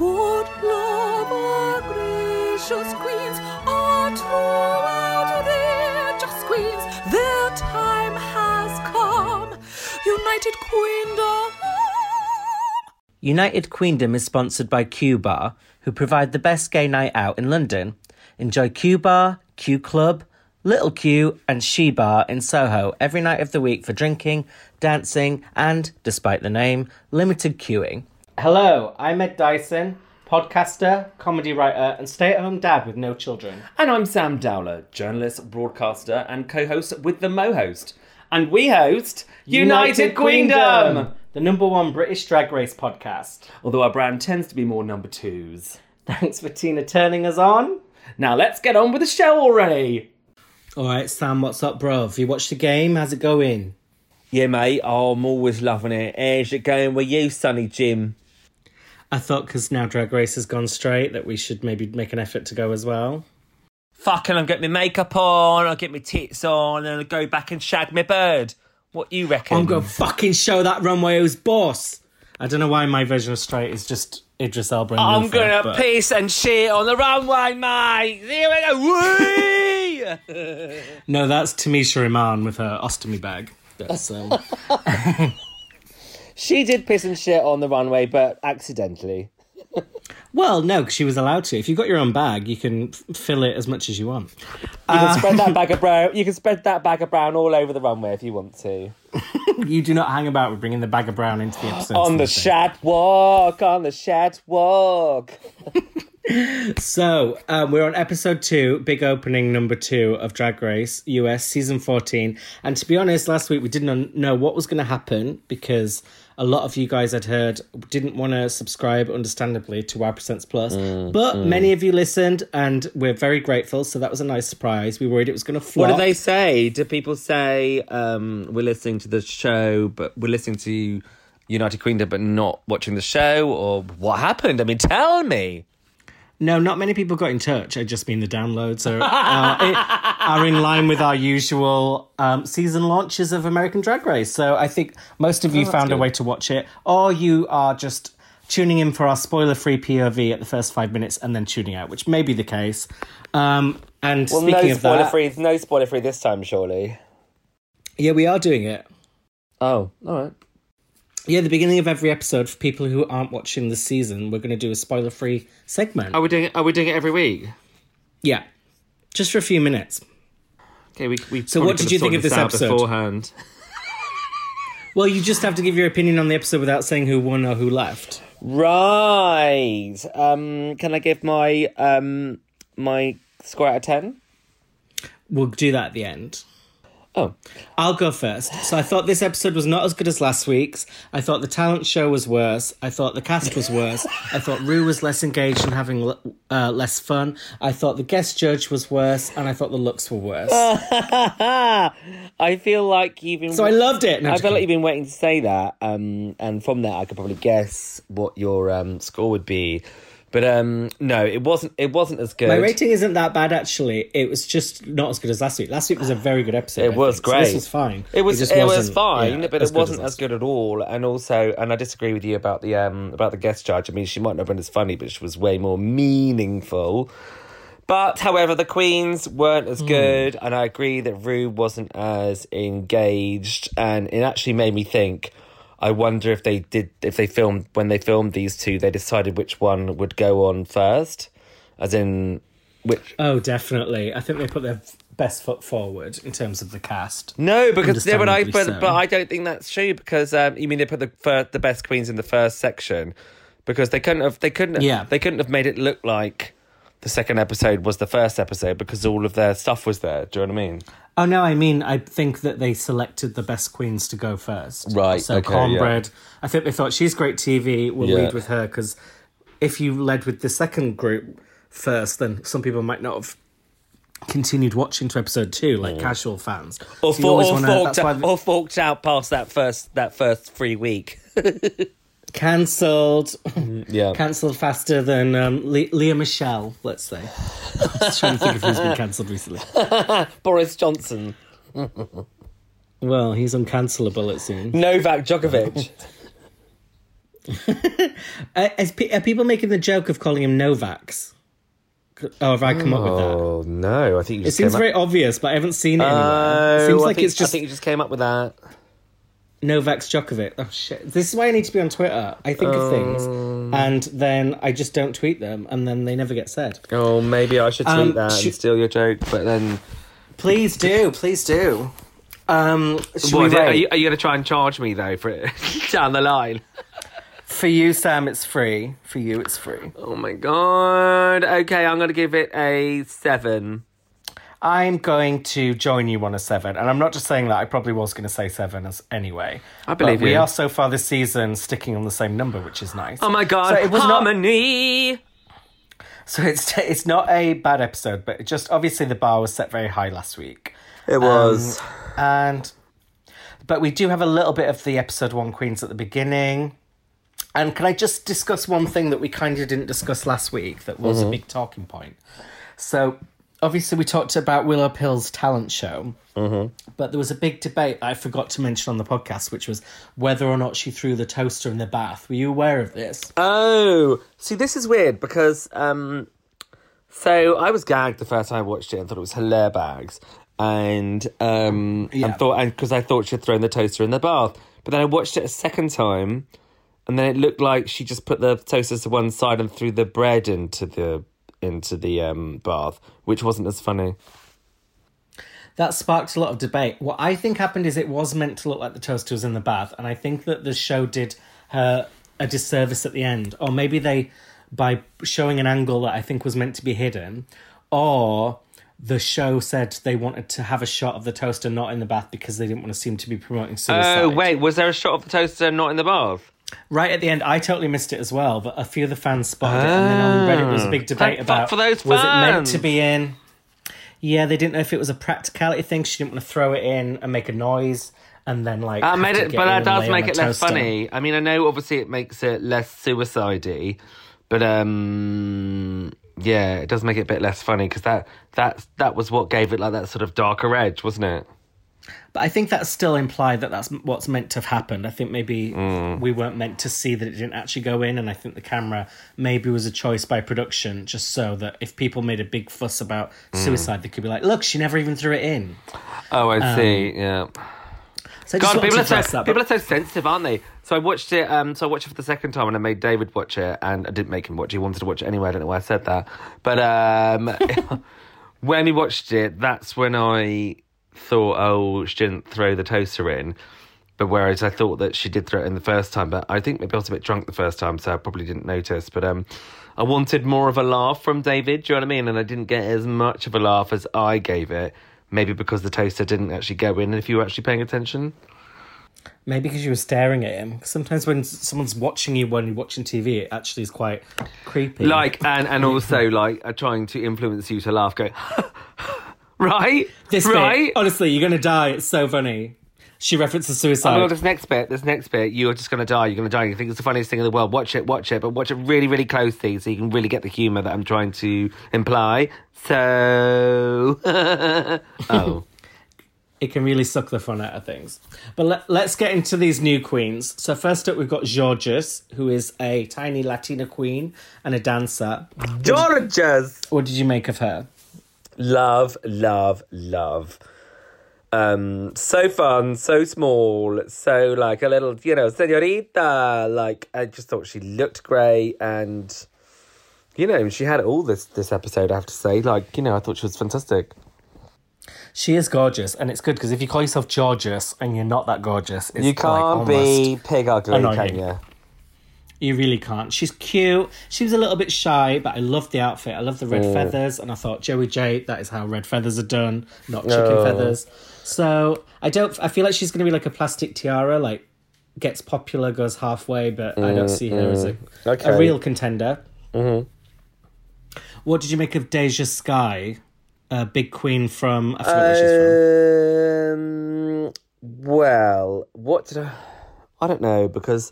Good love, our gracious queens, queens. Their time has come. United Queendom. United Queendom is sponsored by Q Bar, who provide the best gay night out in London. Enjoy Q Bar, Q Club, Little Q, and She Bar in Soho every night of the week for drinking, dancing, and, despite the name, limited queuing. Hello, I'm Ed Dyson, podcaster, comedy writer, and stay at home dad with no children. And I'm Sam Dowler, journalist, broadcaster, and co host with the Mo host. And we host United, Queendom! the number one British drag race podcast. Although our brand tends to be more number twos. Thanks for Tina turning us on. Now let's get on with the show already! All right, Sam, what's up, bro? Have you watched the game? How's it going? Yeah, mate, oh, I'm always loving it. How's it going with you, Sonny Jim? I thought because now Drag Race has gone straight that we should maybe make an effort to go as well. Fucking, I'll get my makeup on, I'll get my tits on, and I'll go back and shag my bird. What you reckon? I'm gonna fucking show that runway who's boss. I don't know why my version of straight is just Idris Elba. I'm Luther, gonna but- piss and shit on the runway, mate. Here we go. No, that's Tamisha Iman with her ostomy bag. That's um, she did piss and shit on the runway, but accidentally. well, no, because she was allowed to. If you've got your own bag, you can f- fill it as much as you want. You can spread that bag of brown. You can spread that bag of brown all over the runway if you want to. You do not hang about with bringing the bag of brown into the episode. On the shat walk, on the shat walk. So um, we're on episode two, big opening number two of Drag Race US season fourteen. And to be honest, last week we didn't know what was going to happen because a lot of you guys had heard didn't want to subscribe, understandably, to Wow Presents Plus. but many of you listened, and we're very grateful. So that was a nice surprise. We worried it was going to flop. What do they say? Do people say um, we're listening to the show, but we're listening to United Queendom, but not watching the show, or what happened? I mean, tell me. No, not many people got in touch. I just mean the downloads are, uh, it- are in line with our usual um, season launches of American Drag Race. So I think most of you found a way to watch it, or you are just tuning in for our spoiler-free POV at the first five minutes and then tuning out, which may be the case. Um, and Well, speaking no of spoiler that, free. No spoiler free this time, surely. yeah, we are doing it. Oh, all right. Yeah, the beginning of every episode for people who aren't watching the season, we're going to do a spoiler-free segment. Are we doing it? Are we doing it every week? Yeah, just for a few minutes. Okay, we. we So what did you think of this out episode? beforehand? Well, you just have to give your opinion on the episode without saying who won or who left. Right. Um, can I give my um my score out of ten? We'll do that at the end. Oh, I'll go first. So I thought this episode was not as good as last week's. I thought the talent show was worse. I thought the cast was worse. I thought Rue was less engaged and having uh, less fun. I thought the guest judge was worse, and I thought the looks were worse. I feel like you've been. so I loved it. No, I feel like you've been waiting to say that, um, and from that I could probably guess what your um, score would be. But um, no, it wasn't. It wasn't as good. My rating isn't that bad actually. It was just not as good as last week. Last week was a very good episode. It I was think. So great. this was fine. It was. just It, was fine, yeah, but it wasn't as last good at all. And also, and I disagree with you about the um about the guest judge. I mean, she might not have been as funny, but she was way more meaningful. But however, the queens weren't Hmm. as good, and I agree that Rue wasn't as engaged, and it actually made me think. I wonder if they did if they filmed when they filmed these two, they decided which one would go on first, as in which Oh, definitely. I think they put their best foot forward in terms of the cast. No, because yeah, but I but, so. but I don't think that's true because um, you mean they put the fir- the best queens in the first section because they couldn't have they couldn't Yeah. they couldn't have made it look like the second episode was the first episode because all of their stuff was there. Do you know what I mean? Oh no, I mean I think that they selected the best queens to go first. Right, So okay, Kornbread, I think they thought she's great TV. We'll Yeah. lead with her because if you led with the second group first, then some people might not have continued watching to episode two, like mm. casual fans. Or, So for, or, wanna- forked out, or forked out past that first that first free week. cancelled, Yeah, cancelled faster than um, Le- Lea Michele. Let's say. I was trying to think of who's been cancelled recently. Boris Johnson, Well, he's uncancelable. It seems. Novak Djokovic. Uh, pe- are people making the joke of calling him Novax? Oh, have I come up with that? Oh no, I think you It seems very obvious, but I haven't seen it anywhere. Oh, it seems I like think- it's just I think you just came up with that. Novak Djokovic. Oh shit! This is why I need to be on Twitter. I think of things, Um. and then I just don't tweet them, and then they never get said. Oh, maybe I should tweet Um, that should- and steal your joke, but then. Please do, please do. Um, should we What, are rate? you, are you going to try and charge me though for it down the line? For you, Sam, it's free. For you, it's free. Oh my god. Okay, I'm going to give it a seven. I'm going to join you on a seven, and I'm not just saying that. I probably was going to say seven as anyway. I believe but We you. are so far this season sticking on the same number, which is nice. Oh my god. So it was not. Harmony. So it's it's not a bad episode, but just obviously the bar was set very high last week. It um, was. and but we do have a little bit of the episode one queens at the beginning and can i just discuss one thing that we kind of didn't discuss last week that was a mm-hmm. big talking point so obviously we talked about willow pill's talent show but there was a big debate i forgot to mention on the podcast which was whether or not she threw the toaster in the bath. Were you aware of this? Oh, see, this is weird because um, so I was gagged the first time I watched it and thought it was hilarious bags, and um, Yeah. and thought and because I thought she'd thrown the toaster in the bath, but then I watched it a second time, and then it looked like she just put the toasters to one side and threw the bread into the into the um, bath, which wasn't as funny. that sparked a lot of debate. What I think happened is it was meant to look like the toaster was in the bath, and I think that the show did her a disservice at the end, or maybe they by showing an angle that I think was meant to be hidden, or the show said they wanted to have a shot of the toaster not in the bath because they didn't want to seem to be promoting suicide. Oh wait, was there a shot of the toaster not in the bath? Right at the end, I totally missed it as well, but a few of the fans spotted it, and then on Reddit there was a big debate Thank about for those was it meant to be in. Yeah, they didn't know if it was a practicality thing. She didn't want to throw it in and make a noise, and then like. I made it, but that does make it less funny. I mean, I know obviously it makes it less suicidey, but um, yeah, it does make it a bit less funny because that that that was what gave it like that sort of darker edge, wasn't it? But I think that's still implied that that's what's meant to have happened. I think maybe Mm. we weren't meant to see that it didn't actually go in, and I think the camera maybe was a choice by production, just so that if people made a big fuss about Mm. suicide, they could be like, "Look, she never even threw it in." Oh, I see. Yeah. So God, people are so that. people are so sensitive, aren't they? So I watched it. Um, so I watched it for the second time, and I made David watch it, and I didn't make him watch. it. He wanted to watch it anyway. I don't know why I said that, but um, when he watched it, that's when I thought, oh, she didn't throw the toaster in. But whereas I thought that she did throw it in the first time, but I think maybe I was a bit drunk the first time, so I probably didn't notice. But um, I wanted more of a laugh from David. Do you know what I mean? And I didn't get as much of a laugh as I gave it. Maybe because the toaster didn't actually go in. If you were actually paying attention. Maybe because you were staring at him. Sometimes when someone's watching you when you're watching TV, it actually is quite creepy. like and and also like uh, trying to influence you to laugh go right this bit, honestly, you're gonna die. It's so funny. She references Oh suicide. my god, this next bit, this next bit, you're just gonna die. You're gonna die. You think it's the funniest thing in the world. Watch it, watch it, but watch it really, really closely so you can really get the humour that I'm trying to imply. So, oh, it can really suck the fun out of things. But let, let's get into these new queens. So first up, we've got Jorgeous, who is a tiny Latina queen and a dancer. Jorgeous, What did you make of her? Love, love, love. Um, so fun, so small, so like a little, you know, senorita. Like I just thought she looked great, and you know, she had all this this episode. I have to say, like you know, I thought she was fantastic. She is gorgeous, and it's good because if you call yourself gorgeous and you're not that gorgeous, it's You can't almost- be pig ugly, annoying. can you? You really can't. She's cute. She was a little bit shy, but I loved the outfit. I love the red feathers, and I thought Joey J. That is how red feathers are done, not chicken Oh. feathers. So I don't. I feel like she's going to be like a plastic tiara, like gets popular, goes halfway, but I don't see her as a, Okay. a real contender. Mm-hmm. What did you make of Deja Skye, a big queen from? I forget where she's from. Um, well, what did I? I don't know because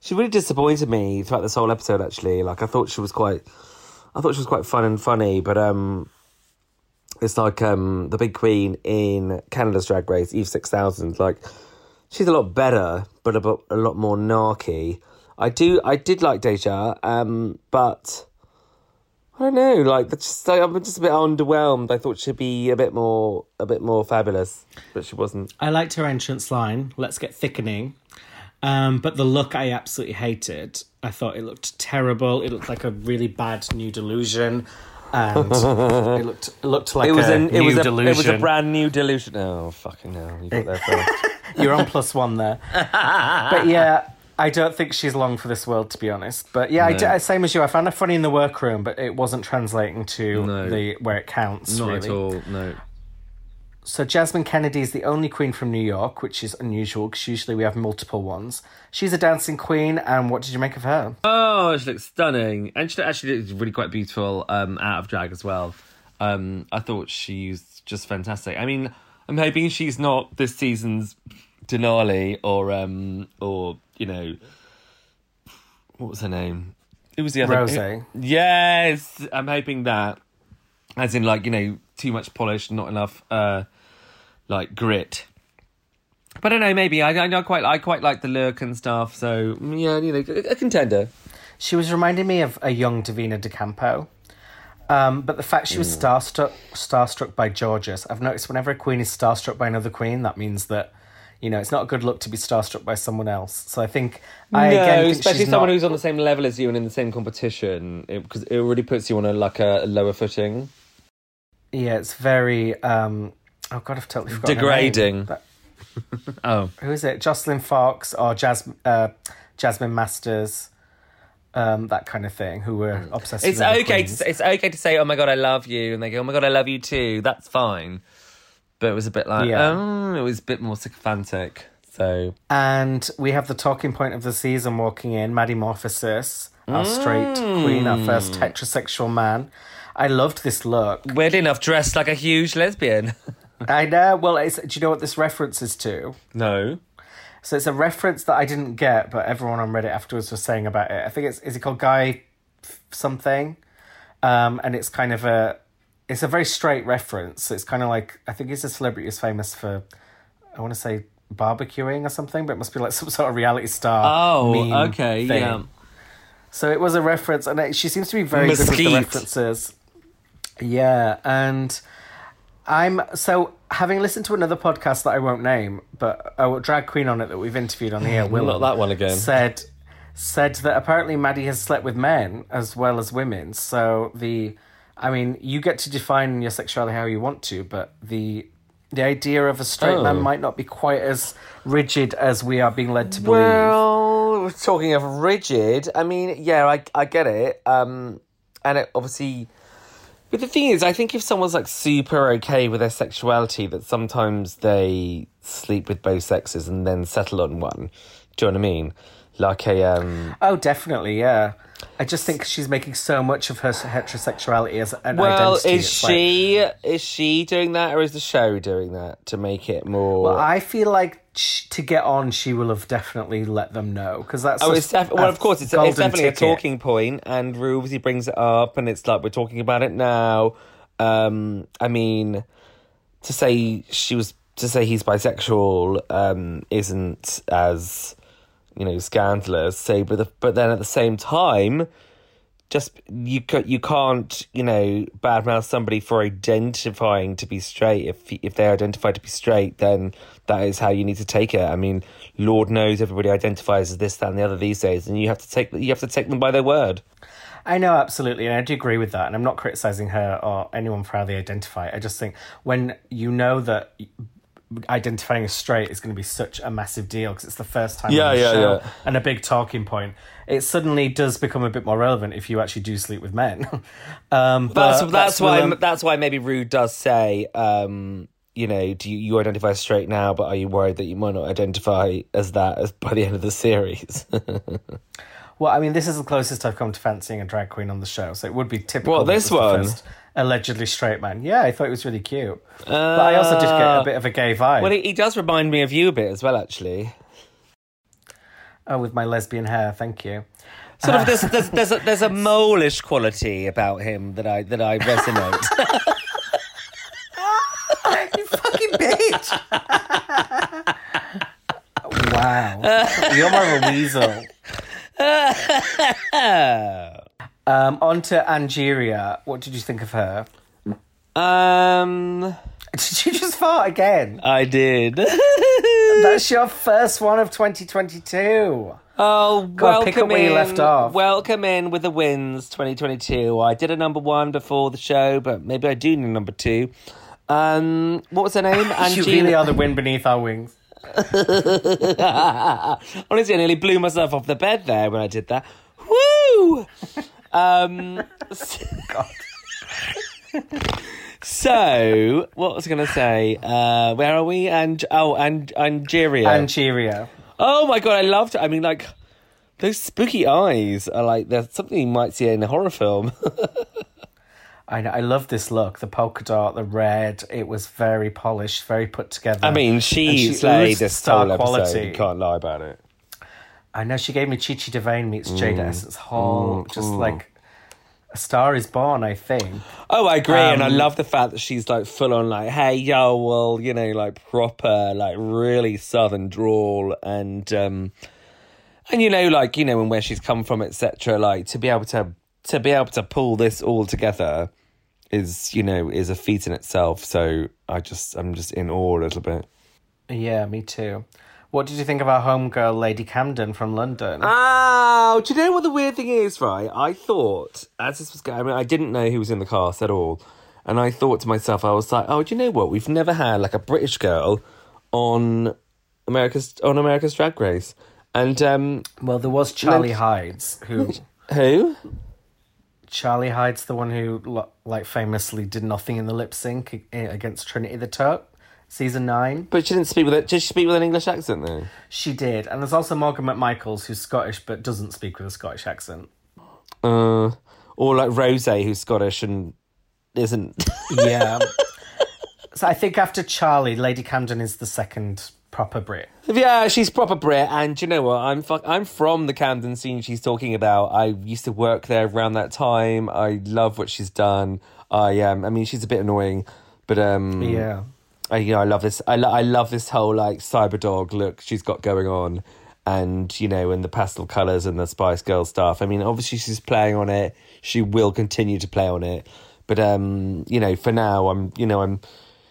she really disappointed me throughout this whole episode. Actually, like I thought she was quite, I thought she was quite fun and funny, but um, it's like um the big queen in Canada's Drag Race, Eve Six Thousand. Like she's a lot better, but a, a lot more narky. I do. I did like Deja, um, but I don't know. Like, just like, I'm just a bit underwhelmed. I thought she'd be a bit more, a bit more fabulous, but she wasn't. I liked her entrance line. Let's get thickening. Um, but the look I absolutely hated. I thought it looked terrible. It looked like a really bad new delusion, and it looked it looked like It was a an, new it was a, delusion. it was a brand new delusion. Oh fucking hell! You got there first. You're on plus one there. but yeah, I don't think she's long for this world, to be honest. But yeah, No. d- same as you. I found her funny in the workroom, but it wasn't translating to No. the where it counts. Not really. at all. No. So Jasmine Kennedy is the only queen from New York, which is unusual because usually we have multiple ones. She's a dancing queen, and what did you make of her? Oh, she looks stunning, and she actually looks really quite beautiful um, out of drag as well. Um, I thought she's just fantastic. I mean, I'm hoping she's not this season's Denali or um, or you know, what was her name? It was the other? Rosé. Yes, I'm hoping that, as in like you know, too much polish, not enough uh, like grit. But I don't know. Maybe I, I know quite I quite like the look and stuff. So mm, yeah, you know, a, a contender. She was reminding me of a young Davina De Campo. Um, but the fact she was starstruck, starstruck by Jorgeous, I've noticed whenever a queen is starstruck by another queen, that means that, you know, it's not a good look to be starstruck by someone else. So I think, I no, again think especially someone not, who's on the same level as you and in the same competition, because it, really puts you on a like a, a lower footing. Yeah, it's very, um, oh God, I've totally forgotten her Degrading. name. That- Oh, who is it? Jocelyn Fox or Jas- uh, Jasmine Masters, um, that kind of thing, who were obsessed it's with other okay. To, it's okay to say, "Oh my god, I love you," and they go, "Oh my god, I love you too." That's fine. But it was a bit like, Yeah. oh, it was a bit more sycophantic. So And we have the talking point of the season walking in, Maddy Morphosis, our straight queen, our first heterosexual man. I loved this look. weird enough, dressed like a huge lesbian. I know. Well, it's, do you know what this references to? no. So it's a reference that I didn't get, but everyone on Reddit afterwards was saying about it. I think it's is it called Guy something, um, and it's kind of a it's a very straight reference. It's kind of like I think he's a celebrity who's famous for I want to say barbecuing or something, but it must be like some sort of reality star. Oh, okay, thing. yeah. So it was a reference, and it, she seems to be very good with the references. Yeah, and I'm so having listened to another podcast that I won't name, but a drag queen on it that we've interviewed on here, Willow, Not that one again. said said that apparently Maddy has slept with men as well as women. So the, I mean, you get to define your sexuality how you want to, but the the idea of a straight man Oh. might not be quite as rigid as we are being led to believe. Well, talking of rigid. I mean, yeah, I I get it. Um, and it obviously, but the thing is, I think if someone's like super okay with their sexuality, that sometimes they sleep with both sexes and then settle on one. Do you know what I mean? Like a um. Oh, definitely, yeah. I just think she's making so much of her heterosexuality as an Well, identity. Well, is It's like- she is she doing that, or is the show doing that to make it more? well, I feel like to get on, she will have definitely let them know because that's. Oh, a- it's def- well, of course, it's, it's definitely ticket. a talking point, and Rue obviously brings it up, and it's like we're talking about it now. Um, I mean, to say she was to say he's bisexual um, isn't as you know scandalous. Say, but the, but then at the same time, just you you can't you know badmouth somebody for identifying to be straight. If if they identify to be straight, then that is how you need to take it. I mean, Lord knows everybody identifies as this, that, and the other these days, and you have to take you have to take them by their word. I know absolutely, and I do agree with that. And I'm not criticizing her or anyone for how they identify. I just think when you know that identifying as straight is going to be such a massive deal because it's the first time Yeah, on the yeah, show yeah. and a big talking point, it suddenly does become a bit more relevant if you actually do sleep with men. um, That's but that's, why Willem- that's why maybe Rue does say, um, you know, do you, you identify as straight now, but are you worried that you might not identify as that as by the end of the series? Well, I mean, this is the closest I've come to fancying a drag queen on the show, so it would be typical. Well, this was one? allegedly straight man. Yeah, I thought it was really cute, but I also did get a bit of a gay vibe. well, he, he does remind me of you a bit as well, actually. Oh, with my lesbian hair, thank you. Sort of, there's there's there's a, there's a molish quality about him that I that I resonate. you fucking bitch! wow, you're more of a weasel. Um, on to Angeria. What did you think of her? um, Did you just fart again? I did. That's your first one of 2022. Oh, Go on, welcome pick up where in. you left off. Welcome in with the wins 2022. I did a number one before the show, but maybe I do need a number two. Um, what was her name? You Angina. really are the wind beneath our wings. Honestly, I nearly blew myself off the bed there when I did that. Woo! Um, so, what was I going to say? Uh, where are we? And oh, and Angeria. Angeria. oh my god, I loved it. I mean, like those spooky eyes are like there's something you might see in a horror film. I know. I love this look. The polka dot, the red. It was very polished, very put together. I mean, And she, she slayed this star whole episode. quality. You can't lie about it. I know she gave me Chi Chi DeVayne meets Jada Mm. Essence Hall. Just like a star is born. I think. Oh, I agree, and I Um, love the fact that she's like full on like, hey, yo, well, you know, like proper, like really southern drawl, and um, and you know, like you know, and where she's come from, etc. Like to be able to to be able to pull this all together is, you know, is a feat in itself. So I just, I'm just in awe a little bit. Yeah, me too. What did you think of our homegirl, Lady Camden from London? Oh, do you know what the weird thing is, right? I thought, as this was going, I mean, I didn't know who was in the cast at all. And I thought to myself, I was like, oh, do you know what? We've never had like a British girl on America's on America's Drag Race. And um well, there was Charlie Hides, who who? Charlie Hides, the one who like famously did nothing in the lip sync against Trinity the Tuck, season nine. But she didn't speak with it. Did she speak with an English accent though? She did, and there's also Morgan McMichaels, who's Scottish but doesn't speak with a Scottish accent. Uh, or like Rosé, who's Scottish and isn't. Yeah. so I think after Charlie, Lady Camden is the second proper Brit. Yeah, she's proper Brit, and you know what? I'm fuck. I'm from the Camden scene she's talking about. I used to work there around that time. I love what she's done. I um, I mean, she's a bit annoying, but um, Yeah. I you know I love this. I lo- I love this whole like cyber dog look she's got going on, and you know, and the pastel colors and the Spice Girl stuff. I mean, obviously she's playing on it. She will continue to play on it, but um, you know, for now, I'm you know I'm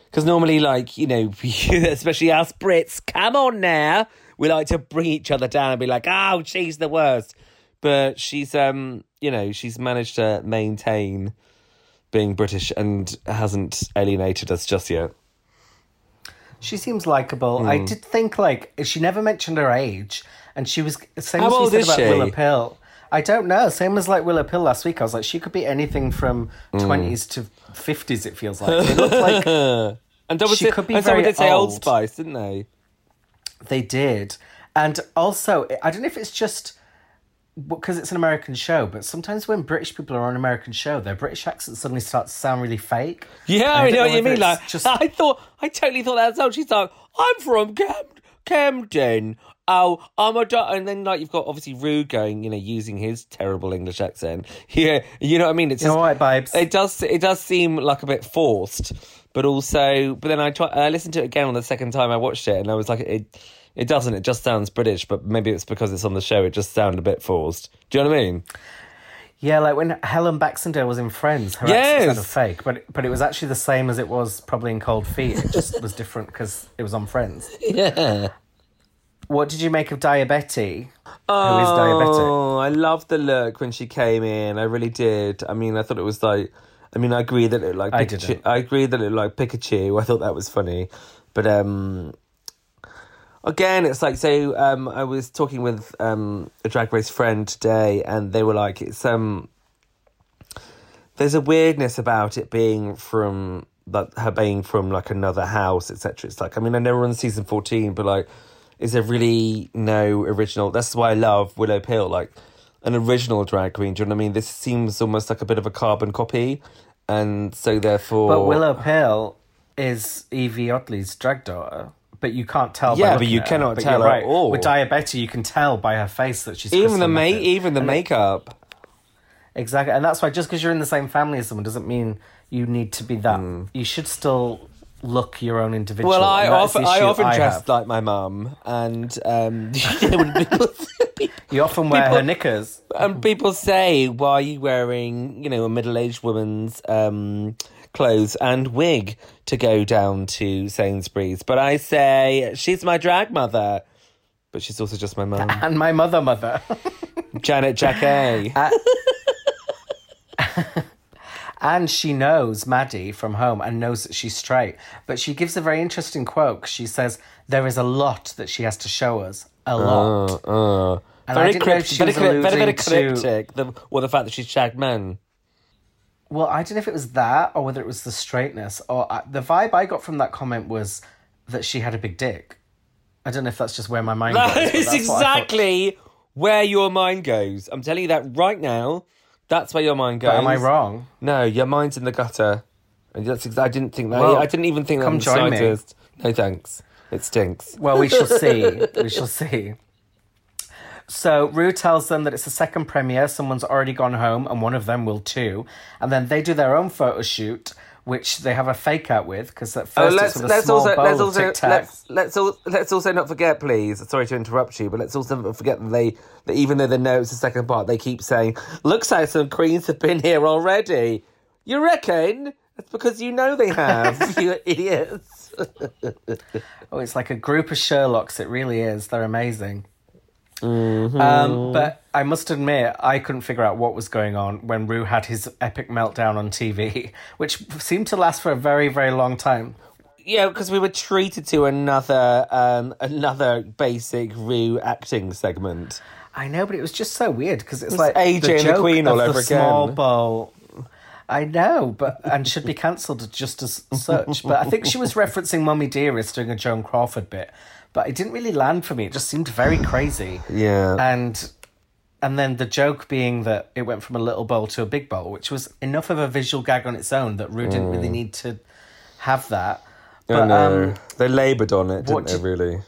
because normally like you know, especially us Brits, come on now, we like to bring each other down and be like, oh, she's the worst, but she's um, you know, she's managed to maintain being British and hasn't alienated us just yet. She seems likable. Hmm. I did think like she never mentioned her age, and she was same How as we said about she? Willow Pill. I don't know. Same as like Willow Pill last week. I was like, she could be anything from Hmm. twenties to fifties. It feels like they look like And double She could be and very did say Old old. Spice, didn't they? they did, and also I don't know if it's just because it's an American show, but sometimes when British people are on an American show, their British accents suddenly start to sound really fake. Yeah, I I don't know what you mean. Like, just- I thought, I totally thought that's how she's like. I'm from Cam- Camden. Oh, I'm a do-" and then like you've got obviously Rude going, you know, using his terrible English accent. Yeah, you know what I mean. It's know just, what, babes? it does. It does seem like a bit forced, but also, but then I try. I listened to it again on the second time I watched it, and I was like, it. It doesn't. It just sounds British, but maybe it's because it's on the show. It just sounded a bit forced. Do you know what I mean? Yeah, like when Helen Baxendale was in Friends, her Yes. accent sounded fake, but but it was actually the same as it was probably in Cold Feet. It just was different because it was on Friends. Yeah. What did you make of Daya Betty? Who is diabetic? Oh, I love the look when she came in. I really did. I mean, I thought it was like. I mean, I agree that it like I Pikachu. didn't. I, agree that it like Pikachu. I thought that was funny, but um, again, it's like so. Um, I was talking with um a drag race friend today, and they were like, "It's um." There's a weirdness about it being from that her being from like another house, etc. It's like I mean I know we're on season fourteen, but like, is there really no original? That's why I love Willow Pill, like an original drag queen. Do you know what I mean? This seems almost like a bit of a carbon copy, and so therefore, But Willow Pill is Yvie Oddly's drag daughter. But you can't tell. by Yeah, but you cannot But tell you're at right. all. With Daya Betty, you can tell by her face that she's even the crystal ma- even the makeup. Exactly, and that's why just because you're in the same family as someone doesn't mean you need to be that. Hmm. You should still look your own individual. Well, I and that's the often, I often I dress have. like my mum, and um, people, You often wear people- her knickers. and people say, "Why are you wearing, you know, a middle-aged woman's um, clothes and wig to go down to Sainsbury's?" But I say, "She's my drag mother." But she's also just my mum, And my mother, mother. Janet Jacquet. And she knows Maddy from home and knows that she's straight. But she gives a very interesting quote. She says, There is a lot that she has to show us. A lot. Uh, And very didn't know if cryptic, very, very, very alluding to- cryptic. The, well, the fact that she's shagged men. Well, I don't know if it was that or whether it was the straightness. Or uh, the vibe I got from that comment was that she had a big dick. I don't know if that's just where my mind goes. That is that's what I thought. exactly where your mind goes. I'm telling you that right now. That's where your mind goes. But am I wrong? No, your mind's in the gutter. And that's ex- I didn't think that. Well, I didn't even think that come join me. slightest. No thanks. It stinks. Well, we shall see. we shall see. So Rue tells them that it's the second premiere. Someone's already gone home, and one of them will too. And then they do their own photo shoot, which they have a fake out with because at Oh, first let's it's with a let's small also bowl let's also let's let's al- let's also not forget, please. Sorry to interrupt you, but let's also not forget that they that even though they know it's the second part, they keep saying, "Looks like some queens have been here already." You reckon? That's because you know they have. you idiots. Oh, it's like a group of Sherlocks. It really is. They're amazing. Mm-hmm. Um, but I must admit, I couldn't figure out what was going on when Rue had his epic meltdown on TV, which seemed to last for a very, very long time. Yeah, because we were treated to another um another basic Rue acting segment. I know, but it was just so weird because it's It's like AJ the and the Queen of all the over small again. bowl. I know, but and should be cancelled just as such. But I think she was referencing Mummy Dearest doing a Joan Crawford bit, but it didn't really land for me. It just seemed very crazy. Yeah. and and then the joke being that it went from a little bowl to a big bowl, which was enough of a visual gag on its own that Rue didn't really need to have that. I But know. um, they laboured on it, didn't they? Really.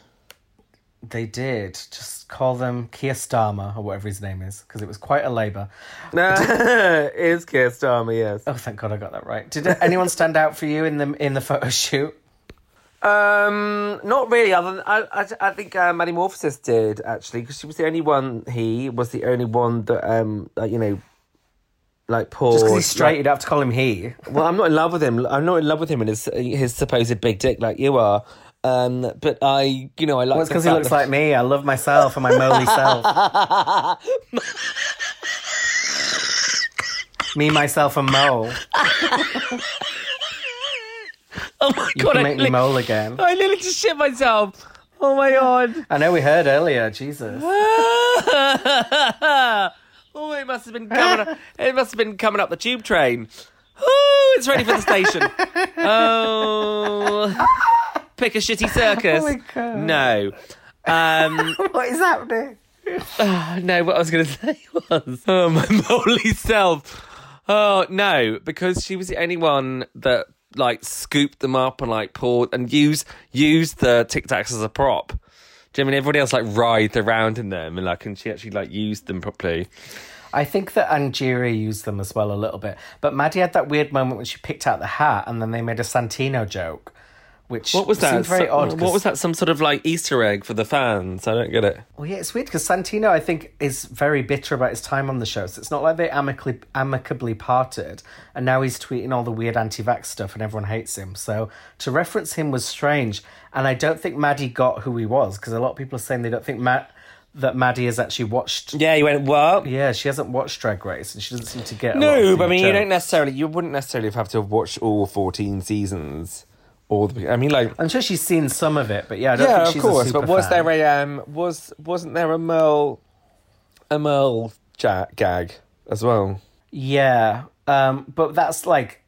they did just call them Keir Starmer or whatever his name is because it was quite a labour. No, it is Keir Starmer, yes. Oh, thank God I got that right. Did anyone stand out for you in the in the photo shoot? Um, not really. Other than I, I, I think uh, Maddy Morphosis did actually because she was the only one. He was the only one that um, like, you know, like Paul. Just because he's straight, you'd have to call him he. well, I'm not in love with him. I'm not in love with him and his his supposed big dick like you are. Um, but I, you know, I like. Well, it's the because he fact looks that- like me. I love myself and my moly self. me, myself, and mole. Oh my You god! can I make me nearly, mole again. I literally just shit myself. Oh my god. I know we heard earlier. Jesus. oh, it must have been coming. Up, it must have been coming up the tube train. Oh, it's ready for the station. Oh, pick a shitty circus. Oh my God. No, um, what is happening? no. What I was going to say was, oh my moly self. Oh no, because she was the only one that like scooped them up and like poured and used used the Tic Tacs as a prop. Do you know I mean everybody else like writhed around in them and like and she actually like used them properly? I think that Angeria used them as well a little bit. But Maddy had that weird moment when she picked out the hat and then they made a Santino joke, which What was that? very So- odd. What was that? Some sort of like Easter egg for the fans? I don't get it. Well, yeah, it's weird because Santino, I think, is very bitter about his time on the show. So it's not like they amicably amicably parted, and now he's tweeting all the weird anti-vax stuff, and everyone hates him. So to reference him was strange, and I don't think Maddy got who he was because a lot of people are saying they don't think Matt that Maddy has actually watched. Yeah, you went what? Yeah, she hasn't watched Drag Race, and she doesn't seem to get. No, but I mean, you don't necessarily. You wouldn't necessarily have to have watched all fourteen seasons. All the. I mean, like. I'm sure she's seen some of it, but yeah, I don't Yeah, think of she's course. A But was fan. there a um? Was wasn't there a Merle, a Merle ja- gag as well? Yeah, um, but that's like,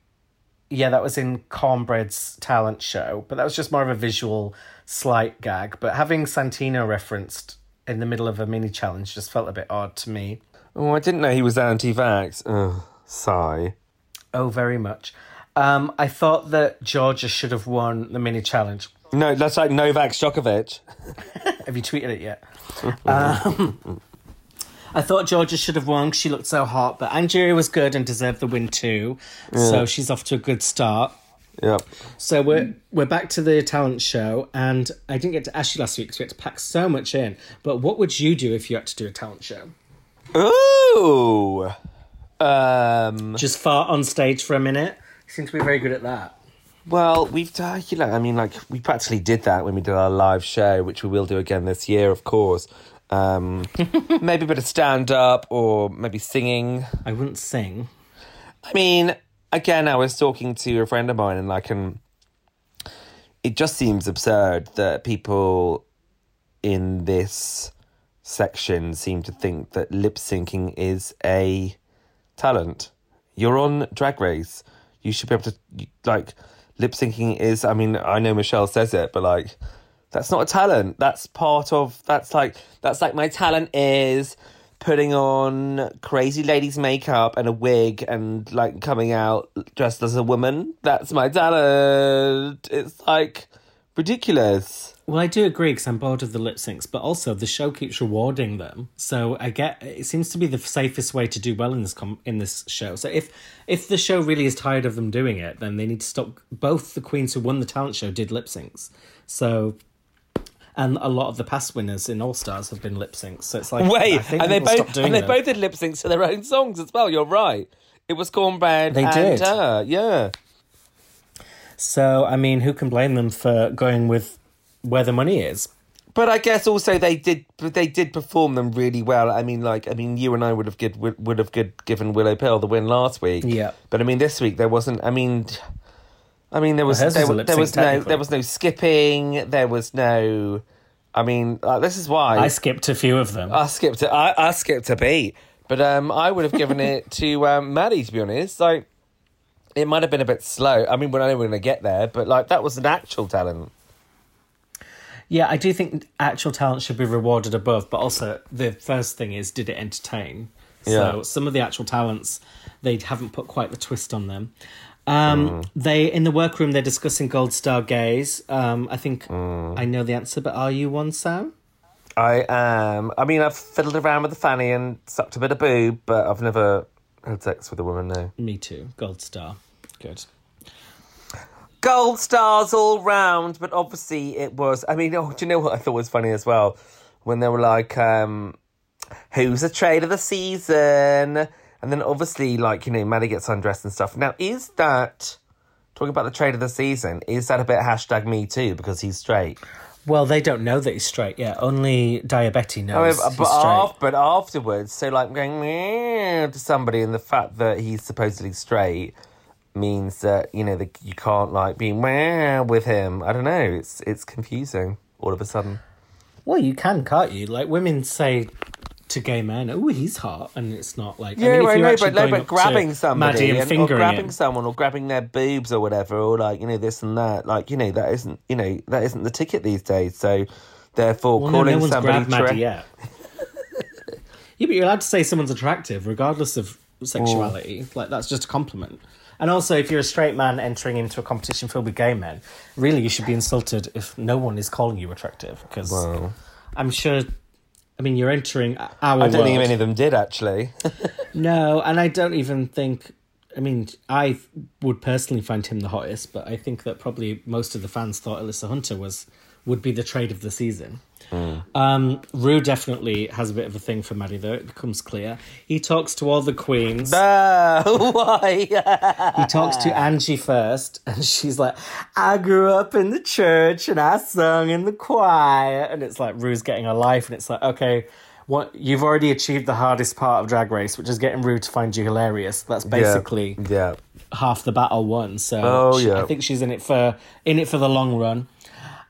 yeah, that was in Kornbread's talent show, but that was just more of a visual slight gag. But having Santino referenced in the middle of a mini challenge just felt a bit odd to me. Oh, I didn't know he was anti-vax. Ugh, sigh. Oh, very much. Um, I thought that Georgia should have won the mini challenge. No, that's like Novak Djokovic. Have you tweeted it yet? um, I thought Georgia should have won 'cause she looked so hot, but Angeria was good and deserved the win too. So she's off to a good start. Yep. So we're we're back to the talent show, and I didn't get to ask you last week because we had to pack so much in. But what would you do if you had to do a talent show? Ooh. Um. Just fart on stage for a minute. Seem to be very good at that. Well, we've done, you know, I mean, like, we practically did that when we did our live show, which we will do again this year, of course. Um, maybe a bit of stand up or maybe singing. I wouldn't sing. I mean, again, I was talking to a friend of mine, and like, and it just seems absurd that people in this section seem to think that lip syncing is a talent. You're on Drag Race. You should be able to like lip syncing is. I mean, I know Michelle says it, but like, that's not a talent. That's part of. That's like that's like my talent is putting on crazy ladies makeup and a wig and like coming out dressed as a woman. That's my talent. It's like ridiculous. Well, I do agree because I'm bored of the lip syncs, but also the show keeps rewarding them. So I get it seems to be the safest way to do well in this com- in this show. So if if the show really is tired of them doing it, then they need to stop. Both the queens who won the talent show did lip syncs. So. And a lot of the past winners in All Stars have been lip syncs, so it's like Wait, and they both and they them. both did lip syncs to their own songs as well. You're right. It was Kornbread. They and did. her. Yeah. So I mean, who can blame them for going with where the money is? But I guess also they did they did perform them really well. I mean, like I mean, you and I would have good would, would have good given Willow Pill the win last week. Yeah. But I mean, this week there wasn't. I mean, I mean there was hers there, was a there was no there was no skipping. There was no. I mean, uh, this is why I skipped a few of them. I skipped it. I, I skipped a beat, but um, I would have given it to um, Maddy. To be honest, like it might have been a bit slow. I mean, we're not even going to get there, but like that was an actual talent. Yeah, I do think actual talent should be rewarded above, but also the first thing is did it entertain? Yeah. So some of the actual talents they haven't put quite the twist on them. Um, Mm. They in the workroom they're discussing Gold Star Gays. Um, I think Mm. I know the answer, but are you one, Sam? I am. I mean, I've fiddled around with the fanny and sucked a bit of boob, but I've never had sex with a woman. No. Me too. Gold Star. Good. Gold stars all round, but obviously it was. I mean, oh, do you know what I thought was funny as well? When they were like, um, "Who's the trade of the season?" and then obviously, like you know, Maddy gets undressed and stuff. Now, is that talking about the trade of the season? Is that a bit hashtag me too because he's straight? Well, they don't know that he's straight yet. Only Daya Betty I knows mean, he's but, af- but afterwards, so like going to somebody, and the fact that he's supposedly straight means that you know that you can't like be with him. I don't know. It's it's confusing all of a sudden. Well, you can, can't you? Like women say to gay men, "Oh, he's hot," and it's not like Yeah, I mean, you're know, but no, but grabbing somebody and and, or grabbing him. someone or grabbing their boobs or whatever, or like you know this and that, like you know that isn't you know that isn't the ticket these days. So therefore, Well, calling no one's somebody tra- yeah, but you're allowed to say someone's attractive regardless of sexuality. Like that's just a compliment. And also, if you're a straight man entering into a competition filled with gay men, really you should be insulted if no one is calling you attractive. Because Wow. I'm sure. I mean, you're entering our I don't world. think any of them did actually. No, and I don't even think. I mean, I would personally find him the hottest, but I think that probably most of the fans thought Alyssa Hunter was would be the trade of the season. Um, Rue definitely has a bit of a thing for Maddy, though. It becomes clear. He talks to all the queens. Why? He talks to Angie first, and she's like, I grew up in the church and I sung in the choir. And it's like Rue's getting a life, and it's like, okay, what you've already achieved the hardest part of Drag Race, which is getting Rue to find you hilarious. That's basically yeah. half the battle won. So Oh, she- yeah. I think she's in it for in it for the long run.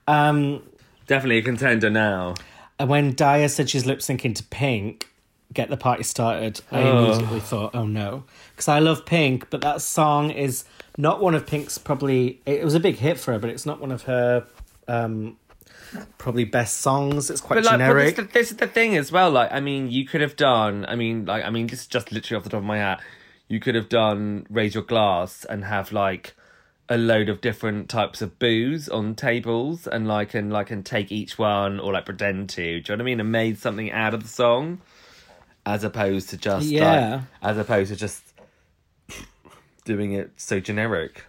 Um, Definitely a contender now. and when Daya said she's lip syncing to Pink, get the party started, I immediately thought, oh no. Because I love Pink, but that song is not one of Pink's probably. It was a big hit for her, but it's not one of her um, probably best songs. It's quite But like, but generic. this, this is the thing as well. Like, I mean, you could have done. I mean, like, I mean, just just literally off the top of my hat, you could have done raise your glass and have like a load of different types of booze on tables and like and like and take each one or like pretend to. Do you know what I mean? And made something out of the song, as opposed to just Yeah. like, as opposed to just doing it so generic.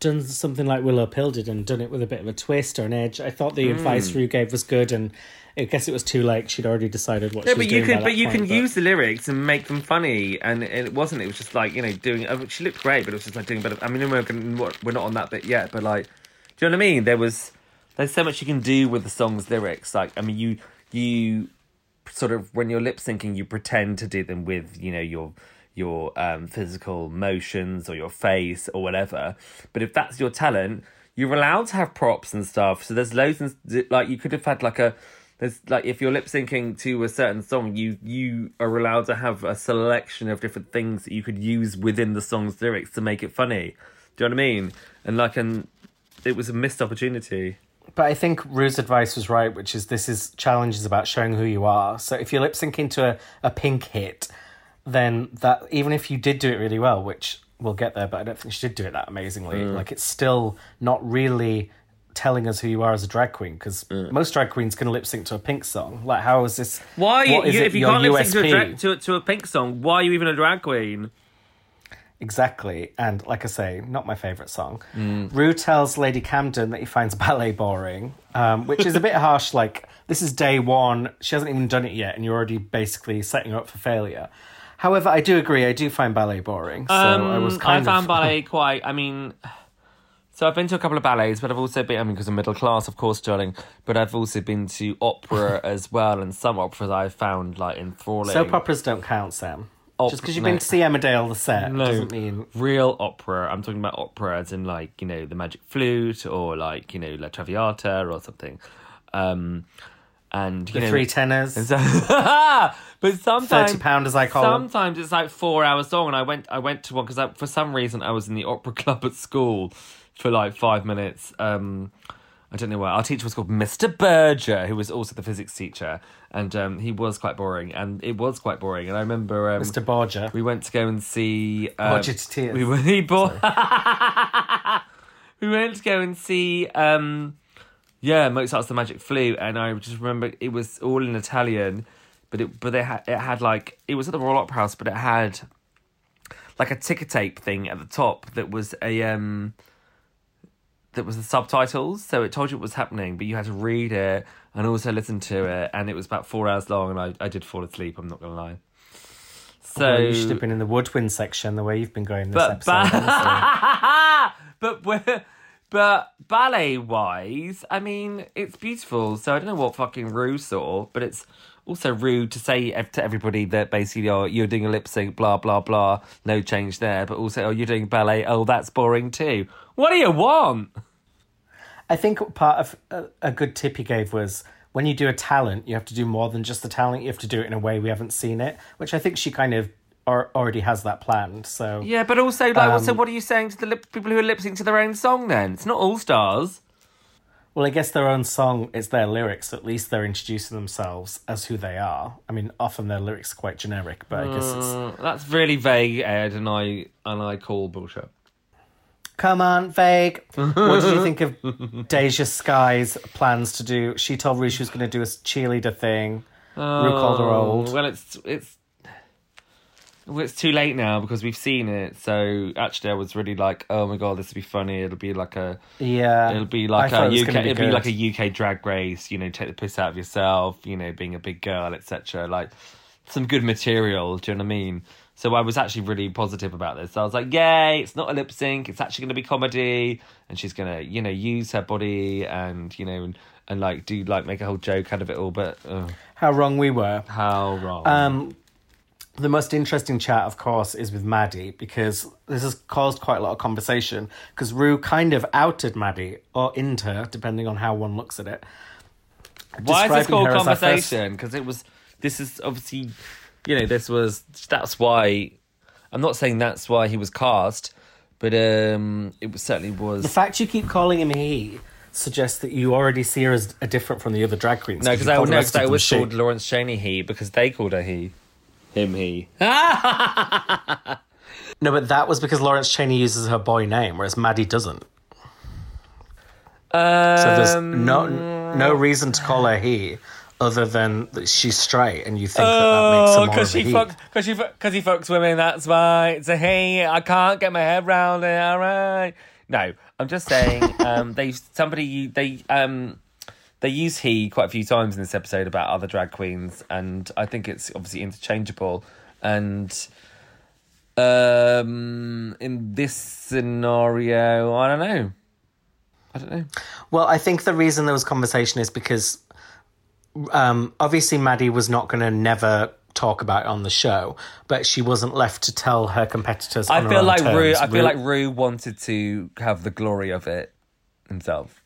done something like Willow Pill did and done it with a bit of a twist or an edge. I thought the Hmm. advice Rue gave was good, and I guess it was too late. She'd already decided what Yeah, she was but you can, but you point, can use the lyrics and make them funny, and it wasn't. It was just like you know doing. uh, She looked great, but it was just like doing. But I mean, we're, gonna- we're not on that bit yet. But like, do you know what I mean? There was there's so much you can do with the song's lyrics. Like, I mean, you you sort of when you're lip syncing, you pretend to do them with you know your your um, physical motions or your face or whatever. But if that's your talent, you're allowed to have props and stuff. So there's loads and like you could have had like a there's like if you're lip syncing to a certain song, you you are allowed to have a selection of different things that you could use within the song's lyrics to make it funny. Do you know what I mean? And like and it was a missed opportunity. But I think Rue's advice was right, which is this is challenges about showing who you are. So if you're lip syncing to a, a pink hit, then that even if you did do it really well, which we'll get there, but I don't think she did do it that amazingly. Mm. Like it's still not really telling us who you are as a drag queen because Mm. most drag queens can lip sync to a pink song. Like how is this? Why is you, it, if you can't lip sync to a, drag, to, a- to a pink song, why are you even a drag queen? Exactly. And like I say, not my favourite song. Mm. Rue tells Lady Camden that he finds ballet boring, um, which is a bit harsh. Like, this is day one. She hasn't even done it yet, and you're already basically setting her up for failure. However, I do agree. I do find ballet boring. So I was kind Um, I found of. ballet quite. I mean, so I've been to a couple of ballets, but I've also been. I mean, because I'm middle class, of course, darling. But I've also been to opera as well, and some operas I've found like enthralling. Soap operas don't count, Sam. Op- Just because you've no. been to see Emmerdale the set No. doesn't mean. real opera. I'm talking about opera as in like you know the Magic Flute or like you know La Traviata or something. Um, and you The know, three tenors, but sometimes thirty pound as I call sometimes it's like four hours long and i went i went to one because for some reason i was in the opera club at school for like five minutes um i don't know why our teacher was called mr berger who was also the physics teacher and um he was quite boring and it was quite boring and i remember um, Mr. Borgia. we went to go and see um, Borgia to tears. we, went- he bought we went to go and see um yeah Mozart's The Magic Flute and I just remember it was all in Italian but it but they had it had like it was at the Royal Opera House but it had like a ticker tape thing at the top that was a um that was the subtitles so it told you what was happening but you had to read it and also listen to it and it was about four hours long and I, I did fall asleep I'm not gonna lie so Well, you should have been in the woodwind section the way you've been going this but episode. but but but ballet wise, I mean, it's beautiful. So I don't know what fucking Rue saw, but it's also rude to say to everybody that basically, oh, you're doing a lip sync, blah blah blah, no change there. But also, oh, you're doing ballet, oh, that's boring too. What do you want? I think part of a, a good tip he gave was when you do a talent, you have to do more than just the talent. You have to do it in a way we haven't seen it, which I think she kind of or, already has that planned. So Yeah, but also, like, Um, also, what are you saying to the lip- people who are lip sync to their own song? Then it's not all stars. well, I guess their own song is their lyrics. At least they're introducing themselves as who they are. I mean, often their lyrics are quite generic, but I guess it's Uh, that's really vague, Ed, and I and I call bullshit. Come on, vague. what did you think of Deja Skye's plans to do? She told Rue she was going to do a cheerleader thing. Rue called her old. Oh, well, it's it's well, it's too late now because we've seen it. So actually, I was really like, oh my god, this will be funny. It'll be like a Yeah, it'll be like thought a it UK. be it'll be like a UK drag race. You know, take the piss out of yourself. You know, being a big girl, etc. Like some good material. Do you know what I mean? So I was actually really positive about this. I was like, "Yay! It's not a lip sync. It's actually going to be comedy, and she's going to, you know, use her body and you know, and, and like do like make a whole joke out of it all." But ugh, How wrong we were. how wrong? Um, the most interesting chat, of course, is with Maddy because this has caused quite a lot of conversation. Because Rue kind of outed Maddy or inter, depending on how one looks at it. Why is this called her first- conversation? Because it was. This is obviously, you know, this was. That's why. I'm not saying that's why he was cast, but um, it was certainly was. The fact you keep calling him he suggests that you already see her as a different from the other drag queens. No, because I called the no, rest 'cause I of them was she. called Lawrence Chaney he because they called her he, him he. No, but that was because Lawrence Chaney uses her boy name, whereas Maddy doesn't. So there's Um, no no reason to call her he, other than that she's straight, and you think that that makes her Oh, more of a she he. fucks, because he fucks women. That's why it's a he. I can't get my head round it. All right. No, I'm just saying. Um, they somebody they um they use he quite a few times in this episode about other drag queens, and I think it's obviously interchangeable. And um, in this scenario, I don't know. I don't know. Well, I think the reason there was conversation is because um, obviously Maddy was not going to never talk about it on the show, but she wasn't left to tell her competitors. I feel like Rue. I feel like Rue wanted to have the glory of it himself.